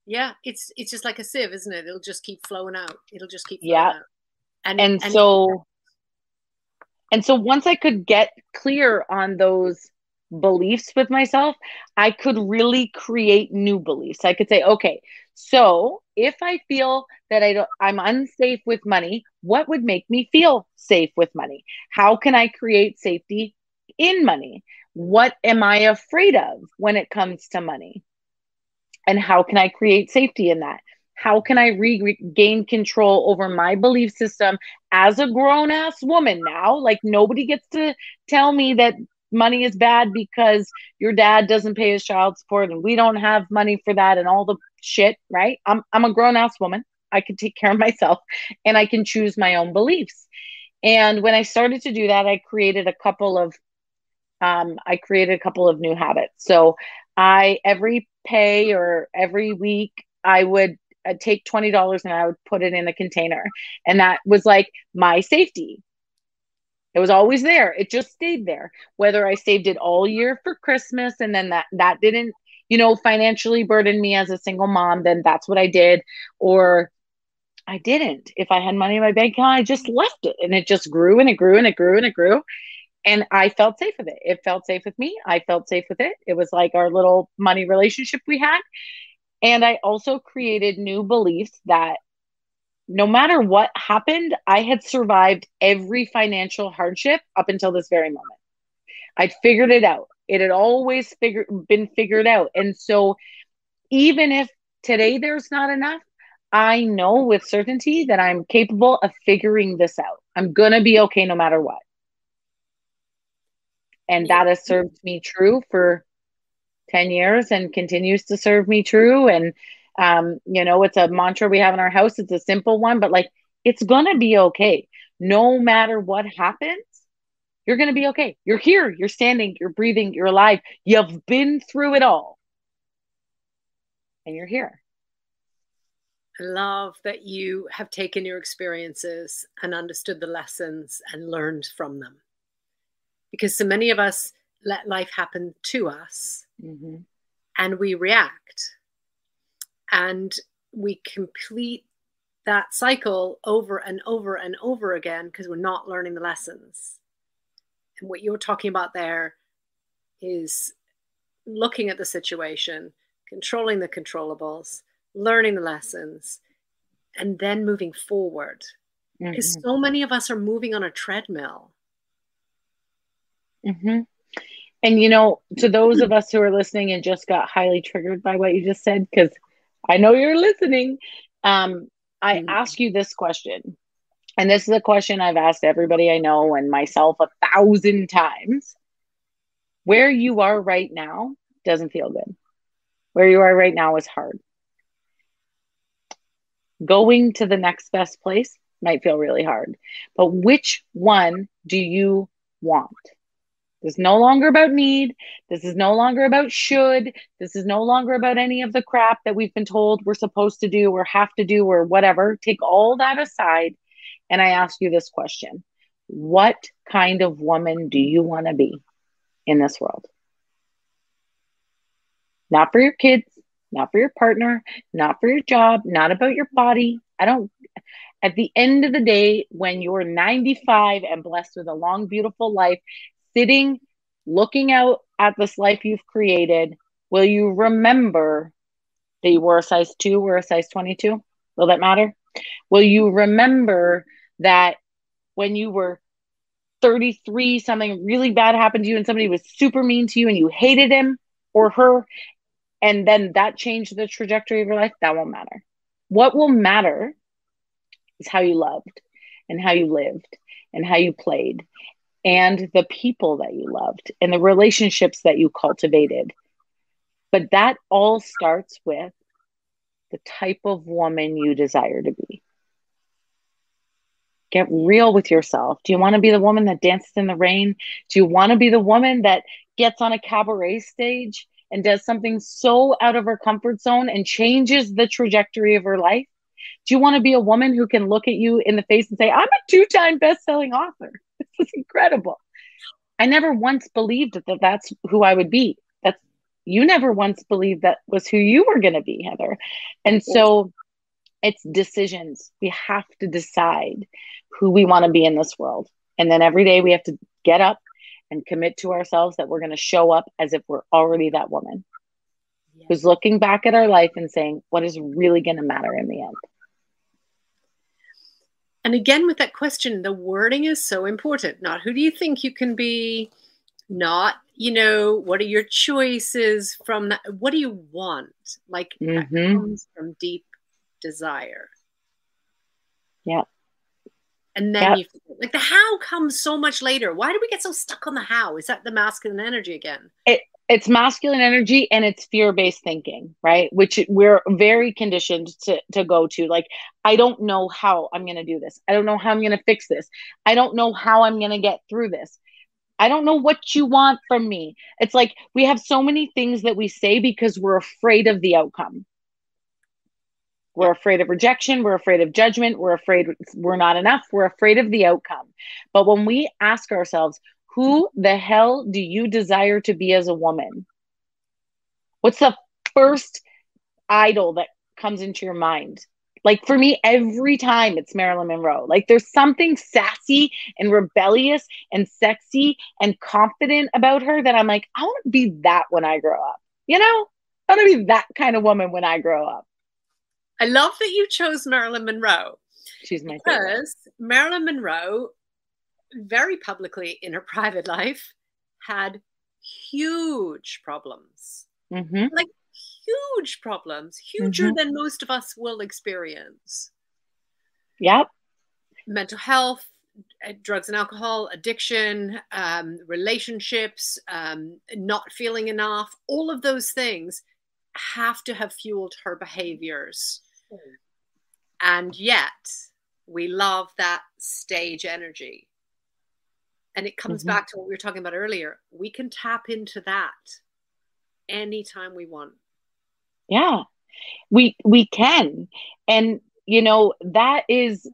Yeah it's it's just like a sieve isn't it? It'll just keep flowing out. It'll just keep yeah. out. and and, and so and so once i could get clear on those beliefs with myself i could really create new beliefs i could say okay so if i feel that i don't i'm unsafe with money what would make me feel safe with money how can i create safety in money what am I afraid of when it comes to money? And how can I create safety in that? How can I regain control over my belief system as a grown ass woman now? Like, nobody gets to tell me that money is bad because your dad doesn't pay his child support and we don't have money for that and all the shit, right? I'm, I'm a grown ass woman. I can take care of myself and I can choose my own beliefs. And when I started to do that, I created a couple of um, I created a couple of new habits. So I every pay or every week I would uh, take twenty dollars and I would put it in a container, and that was like my safety. It was always there. It just stayed there. Whether I saved it all year for Christmas and then that that didn't, you know, financially burden me as a single mom, then that's what I did. Or I didn't. If I had money in my bank account, I just left it and it just grew and it grew and it grew and it grew and I felt safe with it. It felt safe with me. I felt safe with it. It was like our little money relationship we had. And I also created new beliefs that no matter what happened, I had survived every financial hardship up until this very moment. I'd figured it out. It had always figured been figured out. And so even if today there's not enough, I know with certainty that I'm capable of figuring this out. I'm going to be okay no matter what and that has served me true for 10 years and continues to serve me true and um, you know it's a mantra we have in our house. It's a simple one but like it's gonna be okay. No matter what happens you're gonna be okay. You're here. You're standing. You're breathing. You're alive. You've been through it all. And you're here. I love that you have taken your experiences and understood the lessons and learned from them. Because so many of us let life happen to us mm-hmm. and we react and we complete that cycle over and over and over again because we're not learning the lessons. And what you're talking about there is looking at the situation, controlling the controllables, learning the lessons, and then moving forward. Because mm-hmm. so many of us are moving on a treadmill Mm-hmm. And you know, to those of us who are listening and just got highly triggered by what you just said, because I know you're listening, um, I mm-hmm. ask you this question. And this is a question I've asked everybody I know and myself a thousand times. Where you are right now doesn't feel good. Where you are right now is hard. Going to the next best place might feel really hard. But which one do you want? This is no longer about need. This is no longer about should. This is no longer about any of the crap that we've been told we're supposed to do or have to do or whatever. Take all that aside. And I ask you this question What kind of woman do you want to be in this world? Not for your kids, not for your partner, not for your job, not about your body. I don't, at the end of the day, when you're 95 and blessed with a long, beautiful life, sitting, looking out at this life you've created, will you remember that you were a size two or a size 22? Will that matter? Will you remember that when you were 33, something really bad happened to you and somebody was super mean to you and you hated him or her, and then that changed the trajectory of your life? That won't matter. What will matter is how you loved and how you lived and how you played and the people that you loved and the relationships that you cultivated. But that all starts with the type of woman you desire to be. Get real with yourself. Do you want to be the woman that dances in the rain? Do you want to be the woman that gets on a cabaret stage and does something so out of her comfort zone and changes the trajectory of her life? Do you want to be a woman who can look at you in the face and say, I'm a two time best selling author? Is incredible. I never once believed that that's who I would be. That's you never once believed that was who you were going to be, Heather. And so it's decisions. We have to decide who we want to be in this world. And then every day we have to get up and commit to ourselves that we're going to show up as if we're already that woman yes. who's looking back at our life and saying, what is really going to matter in the end? And again, with that question, the wording is so important. Not who do you think you can be, not, you know, what are your choices from that? What do you want? Like mm-hmm. that comes from deep desire. Yeah. And then yep. you like the how comes so much later. Why do we get so stuck on the how? Is that the masculine energy again? It it's masculine energy and it's fear-based thinking right? Which we're very conditioned to to go to like i don't know how i'm going to do this. I don't know how i'm going to fix this. I don't know how i'm going to get through this. I don't know what you want from me. It's like we have so many things that we say because we're afraid of the outcome. We're afraid of rejection. We're afraid of judgment. We're afraid we're not enough. We're afraid of the outcome. But when we ask ourselves who the hell do you desire to be as a woman? What's the first idol that comes into your mind? Like for me, every time it's Marilyn Monroe. Like there's something sassy and rebellious and sexy and confident about her that I'm like, I want to be that when I grow up. You know, I want to be that kind of woman when I grow up. I love that you chose Marilyn Monroe. She's my because favorite. Marilyn Monroe very publicly in her private life had huge problems mm-hmm. like huge problems huger mm-hmm. than most of us will experience yep mental health uh, drugs and alcohol addiction um, relationships um, not feeling enough all of those things have to have fueled her behaviors mm. and yet we love that stage energy and it comes mm-hmm. back to what we were talking about earlier. We can tap into that anytime we want. Yeah. We we can. And you know, that is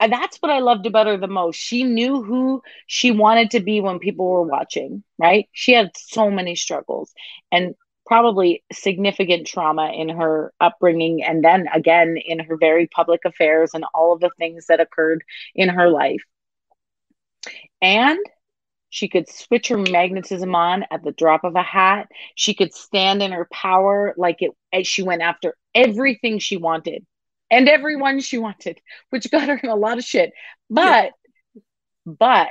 that's what I loved about her the most. She knew who she wanted to be when people were watching, right? She had so many struggles and probably significant trauma in her upbringing and then again in her very public affairs and all of the things that occurred in her life and she could switch her magnetism on at the drop of a hat. She could stand in her power like it as she went after everything she wanted and everyone she wanted, which got her in a lot of shit. But yeah. but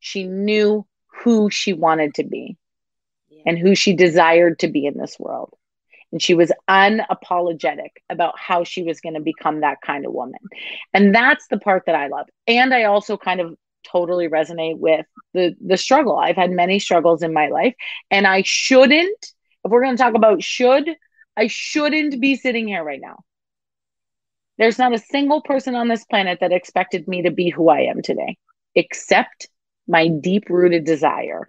she knew who she wanted to be yeah. and who she desired to be in this world. And she was unapologetic about how she was going to become that kind of woman. And that's the part that I love. And I also kind of totally resonate with the the struggle. I've had many struggles in my life and I shouldn't if we're going to talk about should I shouldn't be sitting here right now. There's not a single person on this planet that expected me to be who I am today except my deep rooted desire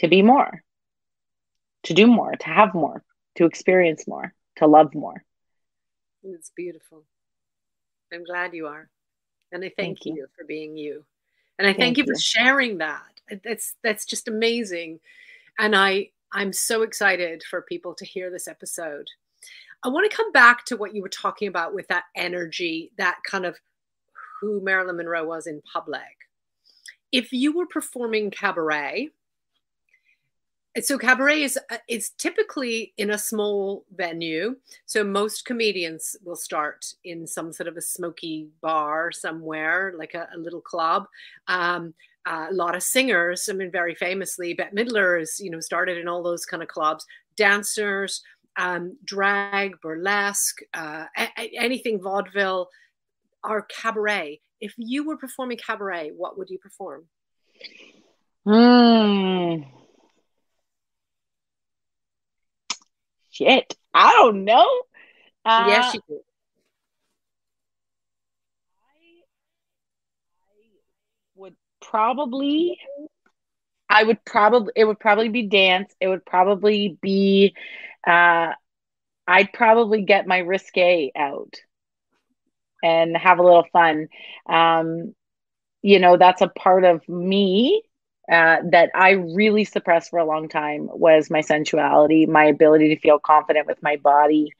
to be more, to do more, to have more, to experience more, to love more. It's beautiful. I'm glad you are. And I thank, thank you. you. for being you. And I thank, thank you, you for sharing that. That's that's just amazing. And I I'm so excited for people to hear this episode. I want to come back to what you were talking about with that energy, that kind of who Marilyn Monroe was in public. If you were performing cabaret, so cabaret is uh, it's typically in a small venue. So most comedians will start in some sort of a smoky bar somewhere like a, a little club. Um, uh, a lot of singers i mean very famously bette midler is you know started in all those kind of clubs. Dancers um, drag burlesque uh, a- anything vaudeville or cabaret. If you were performing cabaret what would you perform? Hmm. Shit. I don't know. Uh, yes, you do. I would probably I would probably it would probably be dance. It would probably be uh I'd probably get my risque out and have a little fun. Um you know, that's a part of me uh, that I really suppressed for a long time was my sensuality, my ability to feel confident with my body,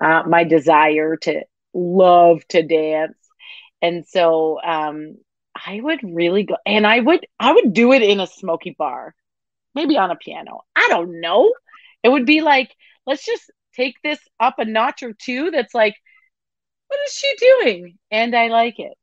uh, my desire to love to dance. And so um, I would really go, and I would I would do it in a smoky bar, maybe on a piano. I don't know. It would be like, let's just take this up a notch or two. That's like, what is she doing? And I like it.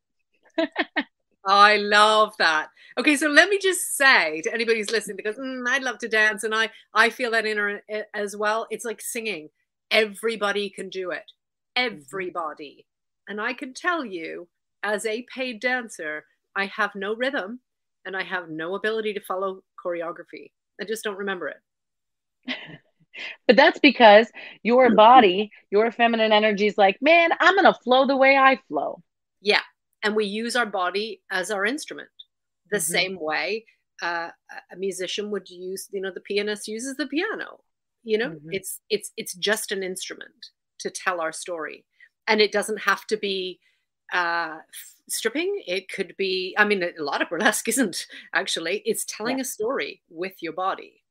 I love that. Okay, so let me just say to anybody who's listening, because mm, I'd love to dance, and I I feel that inner eh, as well. It's like singing. Everybody can do it. Mm-hmm. Everybody, and I can tell you, as a paid dancer, I have no rhythm, and I have no ability to follow choreography. I just don't remember it. but that's because your body, your feminine energy is like, man, I'm gonna flow the way I flow. Yeah, and we use our body as our instrument. The mm-hmm. same way uh, a musician would use you know the pianist uses the piano you know? Mm-hmm. it's it's it's just an instrument to tell our story. And it doesn't have to be uh, stripping. It could be i mean a lot of burlesque isn't actually. It's telling yeah. a story with your body.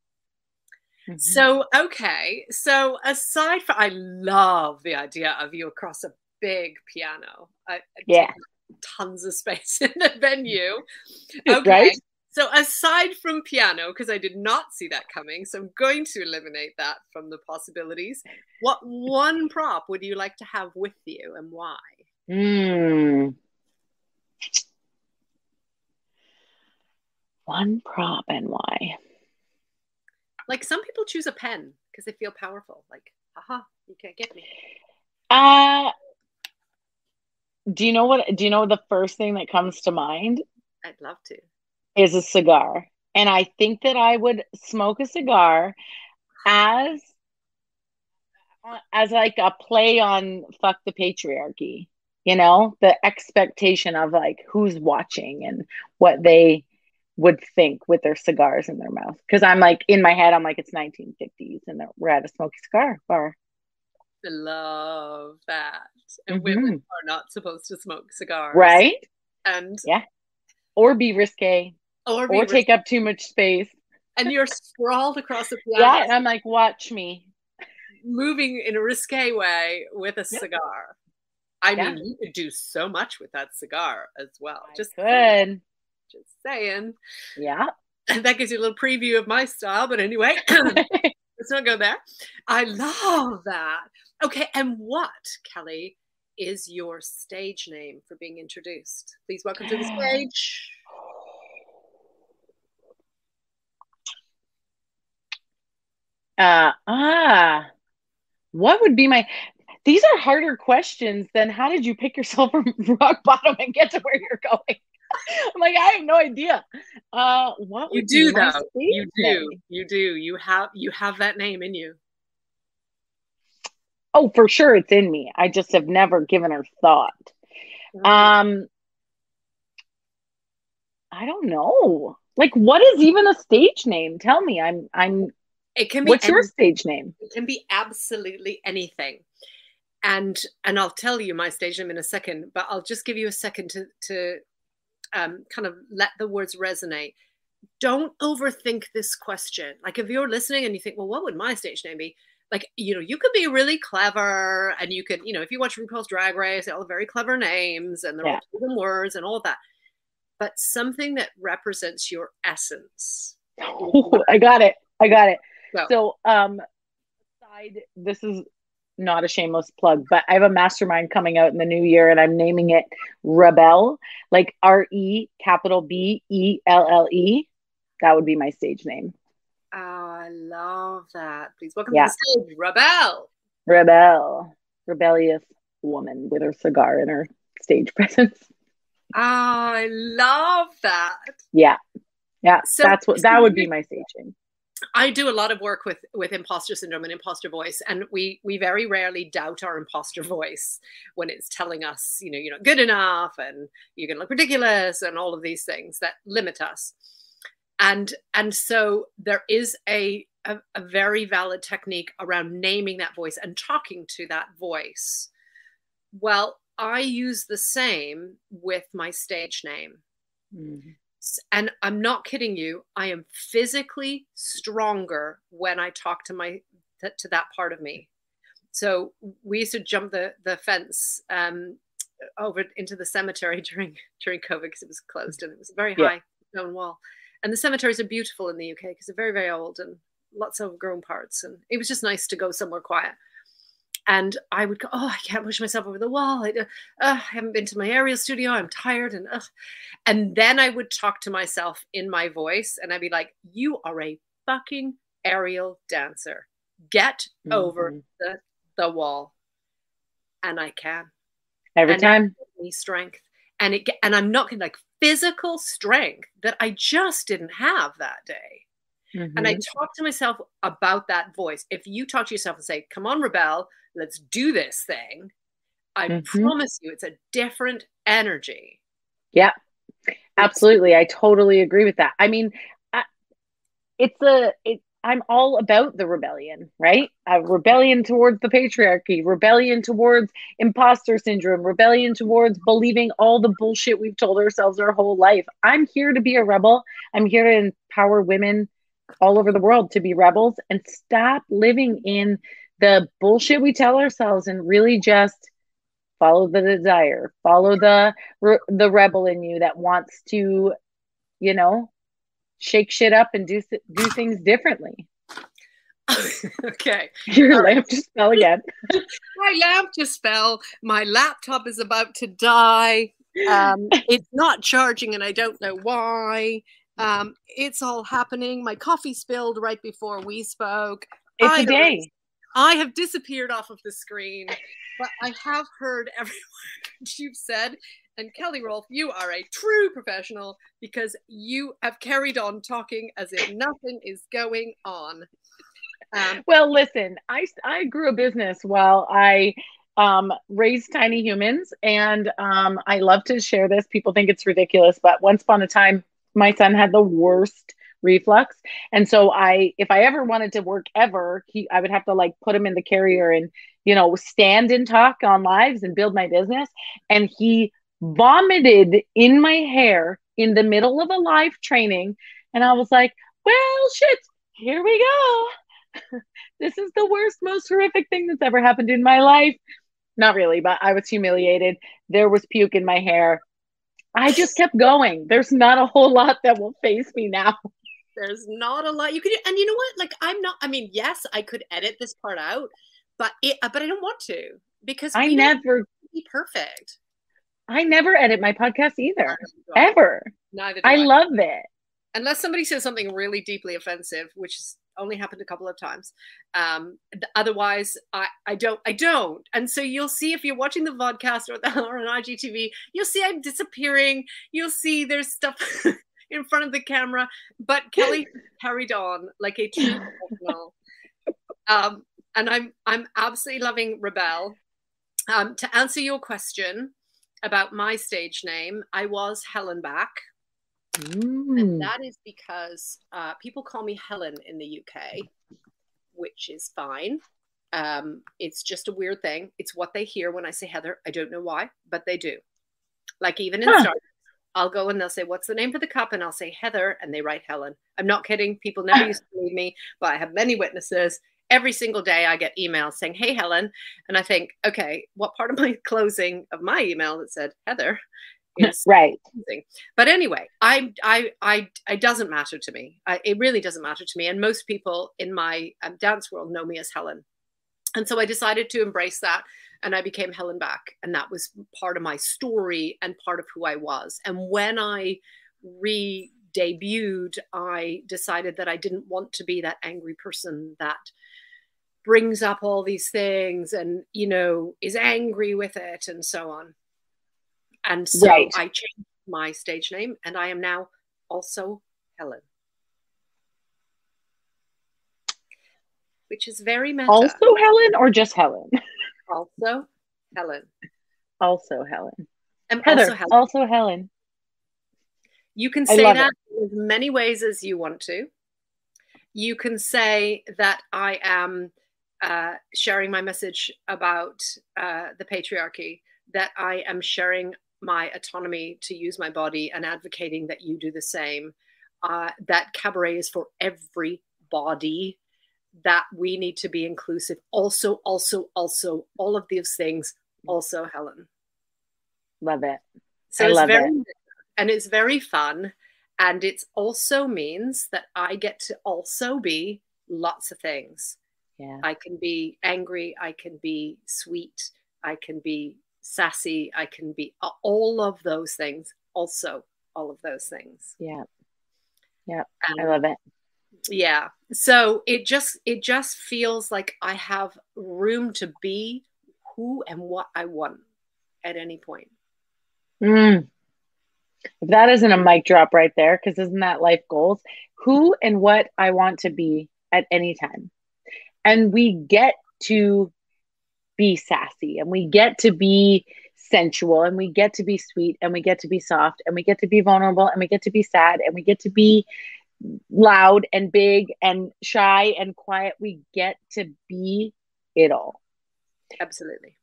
Mm-hmm. so okay. So aside from i love the idea of you across a big piano. I, yeah tons of space in the venue. Okay. Right? So aside from piano, because I did not see that coming, so I'm going to eliminate that from the possibilities. What one prop would you like to have with you and why? Hmm. One prop and why? Like some people choose a pen because they feel powerful. Like, haha, you can't get me. Uh do you know what? Do you know the first thing that comes to mind? I'd love to. Is a cigar, and I think that I would smoke a cigar as as like a play on fuck the patriarchy. You know, the expectation of like who's watching and what they would think with their cigars in their mouth. Because I'm like in my head, I'm like it's 1950s and we're at a smoky cigar bar. Love that. And mm-hmm. women are not supposed to smoke cigars. Right. And yeah. Or be risque. Or, be or risque. take up too much space. And you're sprawled across the piano. Yeah, and I'm like, watch me. Moving in a risque way with a yep. cigar. I yeah. mean, you could do so much with that cigar as well. I just could. Saying. Just saying. Yeah. And that gives you a little preview of my style. But anyway, Let's not go there. I love that. Okay, and what, Kelly, is your stage name for being introduced? Please welcome to the stage. Uh, ah, what would be my? These are harder questions than how did you pick yourself from rock bottom and get to where you're going. I'm like, I have no idea. Uh, what you do though? You do. You do. You have you have that name in you. Oh, for sure, it's in me. I just have never given her thought. Um, I don't know. Like, what is even a stage name? Tell me. I'm. I'm. It can be. What's any, your stage name? It can be absolutely anything. And and I'll tell you my stage name in a second, but I'll just give you a second to to um, kind of let the words resonate. Don't overthink this question. Like if you're listening and you think, well, what would my stage name be? Like, you know, you could be really clever and you could, you know, if you watch RuPaul's Drag Race, all very clever names and they're yeah. all words and all of that. But something that represents your essence. Oh, I got it. I got it. So, so um, side, this is not a shameless plug, but I have a mastermind coming out in the new year and I'm naming it ReBelle, like R E capital B E L L E. That would be my stage name. Oh, I love that. Please welcome yeah. to the stage, Rebel. Rebel, rebellious woman with her cigar in her stage presence. Oh, I love that. Yeah. Yeah. So, that's what that would be my stage name. I do a lot of work with with imposter syndrome and imposter voice, and we we very rarely doubt our imposter voice when it's telling us, you know, you're not good enough, and you're going to look ridiculous, and all of these things that limit us. And and so there is a, a, a very valid technique around naming that voice and talking to that voice. Well, I use the same with my stage name. Mm-hmm and I'm not kidding you, I am physically stronger when I talk to my to that part of me. So we used to jump the the fence um, over into the cemetery during during COVID because it was closed and it was a very high yeah. stone wall. And the cemeteries are beautiful in the UK because they're very very old and lots of grown parts. And it was just nice to go somewhere quiet and I would go, oh, I can't push myself over the wall. I, uh, I haven't been to my aerial studio. I'm tired, and uh. and then I would talk to myself in my voice, and I'd be like, "You are a fucking aerial dancer. Get mm-hmm. over the the wall." And I can every and time. Me strength, and it and I'm not like physical strength that I just didn't have that day. Mm-hmm. And I mm-hmm. talk to myself about that voice. If you talk to yourself and say, "Come on, rebel, let's do this thing," I mm-hmm. promise you, it's a different energy. Yeah, absolutely. I totally agree with that. I mean, I, it's a it. I'm all about the rebellion, right? A rebellion towards the patriarchy, rebellion towards imposter syndrome, rebellion towards believing all the bullshit we've told ourselves our whole life. I'm here to be a rebel. I'm here to empower women all over the world to be rebels and stop living in the bullshit we tell ourselves and really just follow the desire follow the the rebel in you that wants to you know shake shit up and do do things differently. Okay. Your lamp just fell again. My lamp just fell. My laptop is about to die. Um, it's not charging and i don't know why um, it's all happening. My coffee spilled right before we spoke. It's I a day. I have disappeared off of the screen, but I have heard every word you've said. And Kelly Rolfe, you are a true professional because you have carried on talking as if nothing is going on. Um, well, listen, I, I grew a business while I um, raised tiny humans, and um, I love to share this. People think it's ridiculous, but once upon a time, my son had the worst reflux. And so i if i ever wanted to work ever he i would have to like put him in the carrier and you know stand and talk on lives and build my business. And he vomited in my hair in the middle of a live training. And i was like well shit here we go. This is the worst most horrific thing that's ever happened in my life. Not really but i was humiliated. There was puke in my hair I just kept going. There's not a whole lot that will face me now. There's not a lot you could, and you know what? Like, I'm not. I mean, yes, I could edit this part out, but it, uh, but I don't want to because I never be perfect. I never edit my podcast either, ever. Neither. I, I love it. Unless somebody says something really deeply offensive, which is only happened a couple of times. Um, otherwise, I, I don't, I don't. And so you'll see if you're watching the podcast or, the, or on IGTV, you'll see I'm disappearing. You'll see there's stuff in front of the camera, but Kelly carried on like a true professional. Um, and I'm, I'm absolutely loving Rebel. Um, to answer your question about my stage name, I was Helen Back. Mm. And that is because uh, people call me Helen in the UK, which is fine. Um, it's just a weird thing. It's what they hear when I say Heather. I don't know why, but they do. Like even in huh. Star, I'll go and they'll say, "What's the name for the cup?" and I'll say Heather, and they write Helen. I'm not kidding. People never used to believe me, but I have many witnesses. Every single day, I get emails saying, "Hey, Helen," and I think, okay, what part of my closing of my email that said Heather is right. Amazing. But anyway, I, I, I, it doesn't matter to me. I, it really doesn't matter to me. And most people in my um, dance world know me as Helen. And so I decided to embrace that and I became Helen Back. And that was part of my story and part of who I was. And when I re debuted, I decided that I didn't want to be that angry person that brings up all these things and, you know, is angry with it and so on. And so right. I changed my stage name and I am now also Helen. Which is very meta. Also Helen or just Helen? Also Helen. Also Helen. And Heather, also Helen. Also Helen. You can say that it. as many ways as you want to. You can say that I am uh, sharing my message about uh, the patriarchy, that I am sharing my autonomy to use my body and advocating that you do the same. Uh, that cabaret is for everybody. That we need to be inclusive. Also, also, also, all of these things. Also, Helen. Love it. So I it's very, it. and it's very fun. And it also means that I get to also be lots of things. Yeah. I can be angry. I can be sweet. I can be sassy. I can be all of those things. Also, all of those things. Yeah. Yeah. Um, I love it. Yeah. So it just it just feels like I have room to be who and what I want at any point. Mm. If that isn't a mic drop right there, because isn't that life goals? Who and what I want to be at any time. And we get to be sassy and we get to be sensual and we get to be sweet and we get to be soft and we get to be vulnerable and we get to be sad and we get to be loud and big and shy and quiet. We get to be it all. Absolutely.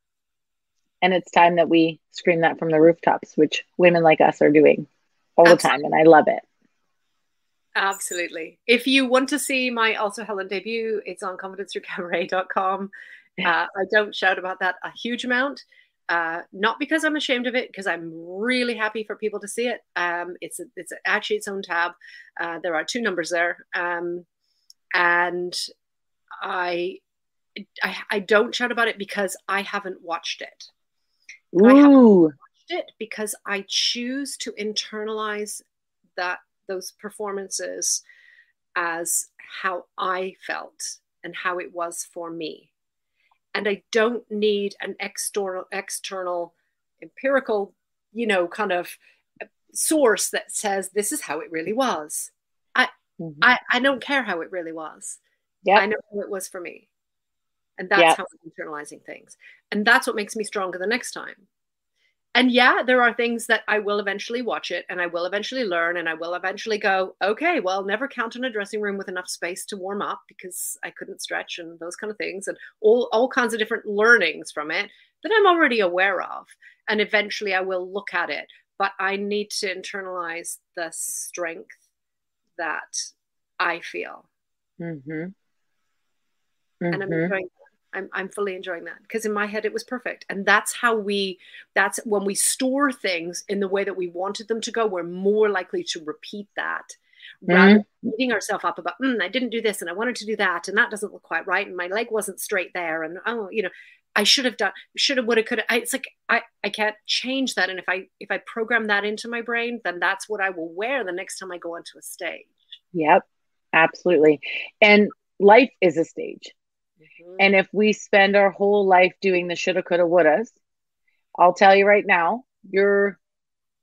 And it's time that we scream that from the rooftops, which women like us are doing all Absolutely. the time. And I love it. Absolutely. If you want to see my Also Helen debut, it's on confidencethroughcabaret.com. Uh, I don't shout about that a huge amount. Uh, not because I'm ashamed of it, because I'm really happy for people to see it. Um, it's a, it's actually its own tab. Uh, there are two numbers there, um, and I, I, I don't shout about it because I haven't watched it. Ooh. I haven't watched it because I choose to internalize that those performances as how I felt and how it was for me and I don't need an external external empirical, you know, kind of source that says this is how it really was. I mm-hmm. I, I don't care how it really was. Yeah. I know how it was for me. And that's yep. how I'm internalizing things. And that's what makes me stronger the next time and yeah, there are things that I will eventually watch it and I will eventually learn and I will eventually go, okay, well, never count on a dressing room with enough space to warm up because I couldn't stretch and those kind of things and all, all kinds of different learnings from it that I'm already aware of. And eventually I will look at it, but I need to internalize the strength that I feel. Mm-hmm. Mm-hmm. And I'm mm-hmm. enjoying I'm, I'm fully enjoying that because in my head it was perfect. And that's how we that's when we store things in the way that we wanted them to go we're more likely to repeat that rather mm-hmm. than beating ourselves up about mm, i didn't do this and i wanted to do that and that doesn't look quite right and my leg wasn't straight there and oh you know i should have done should have would have could have it's like i i can't change that. And if i if i program that into my brain then that's what i will wear the next time i go onto a stage. Yep. Absolutely. And life is a stage. Mm-hmm. And if we spend our whole life doing the shoulda, coulda, wouldas, I'll tell you right now, you're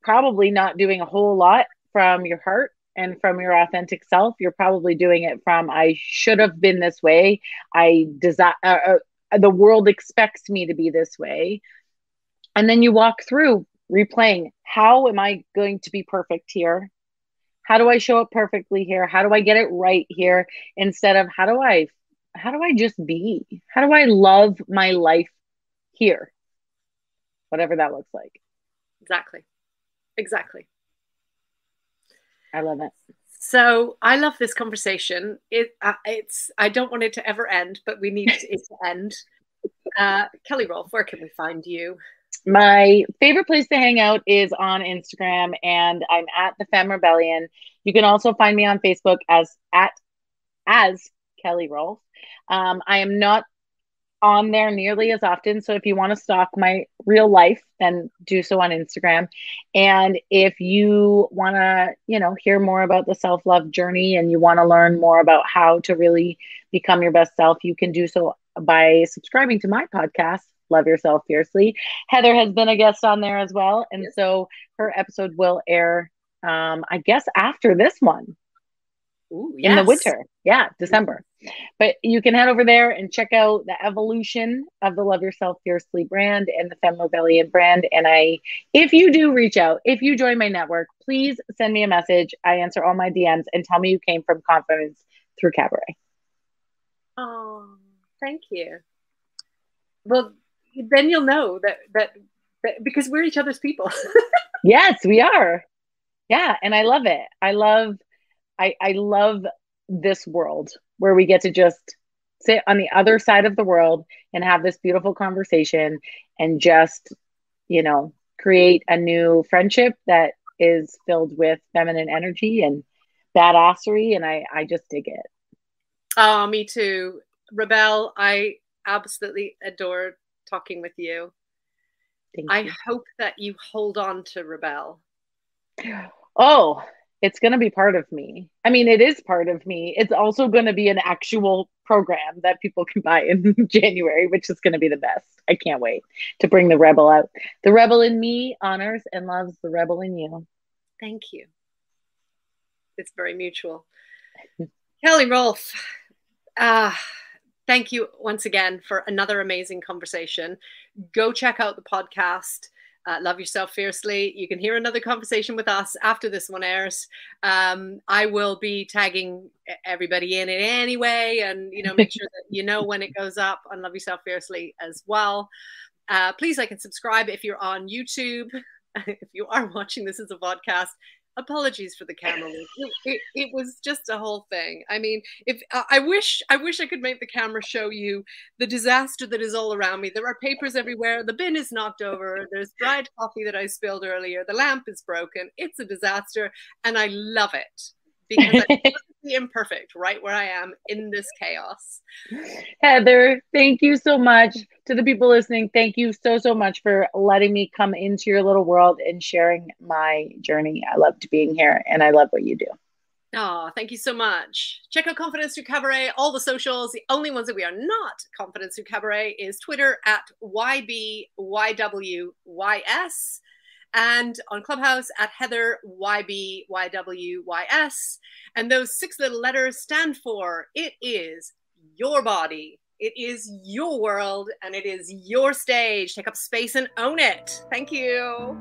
probably not doing a whole lot from your heart and from your authentic self. You're probably doing it from, I should have been this way. I desire, uh, uh, the world expects me to be this way. And then you walk through replaying, how am I going to be perfect here? How do I show up perfectly here? How do I get it right here? Instead of how do I how do I just be? How do I love my life here? Whatever that looks like. Exactly. Exactly. I love it. So I love this conversation. It uh, it's I don't want it to ever end, but we need it to end. Uh, Kelly Rolfe, where can we find you? My favorite place to hang out is on Instagram, and I'm at the Femme Rebellion. You can also find me on Facebook as at as Kelly Rolfe. Um, I am not on there nearly as often. So if you want to stalk my real life, then do so on Instagram. And if you want to, you know, hear more about the self love journey and you want to learn more about how to really become your best self, you can do so by subscribing to my podcast, Love Yourself Fiercely. Heather has been a guest on there as well. And so her episode will air, um, I guess, after this one. Ooh, yes. In the winter. Yeah, December. But you can head over there and check out the evolution of the Love Yourself Fiercely brand and the Femme Rebellion brand. And I, if you do reach out, if you join my network, please send me a message. I answer all my DMs and tell me you came from confidence through cabaret. Oh, thank you. Well, then you'll know that that, that because we're each other's people. yes, we are. Yeah, and I love it. I love I I love this world where we get to just sit on the other side of the world and have this beautiful conversation and just you know create a new friendship that is filled with feminine energy and badassery and I I just dig it. Oh, me too. ReBelle, I absolutely adore talking with you. Thank I you. hope that you hold on to ReBelle. Oh, it's going to be part of me. I mean, it is part of me. It's also going to be an actual program that people can buy in January, which is going to be the best. I can't wait to bring the rebel out. The rebel in me honors and loves the rebel in you. Thank you. It's very mutual. Kelly Rolfe, uh, thank you once again for another amazing conversation. Go check out the podcast. Uh, love yourself fiercely. You can hear another conversation with us after this one airs. Um, I will be tagging everybody in it anyway, and you know, make sure that you know when it goes up on Love Yourself Fiercely as well. Uh, please like and subscribe if you're on YouTube. if you are watching this as a podcast, apologies for the camera work. It, it, it, was just a whole thing. I mean, if uh, I wish, I wish I could make the camera show you the disaster that is all around me. There are papers everywhere. The bin is knocked over. There's dried coffee that I spilled earlier. The lamp is broken. It's a disaster, and I love it because I'm imperfect right where I am in this chaos. Heather, thank you so much. To the people listening, thank you so, so much for letting me come into your little world and sharing my journey. I loved being here and I love what you do. Oh, thank you so much. Check out Confidence Through Cabaret, all the socials. The only ones that we are not Confidence Through Cabaret is Twitter at YBYWYS and on Clubhouse at Heather YBYWYS. And those six little letters stand for it is your body, it is your world, and it is your stage. Take up space and own it. Thank you.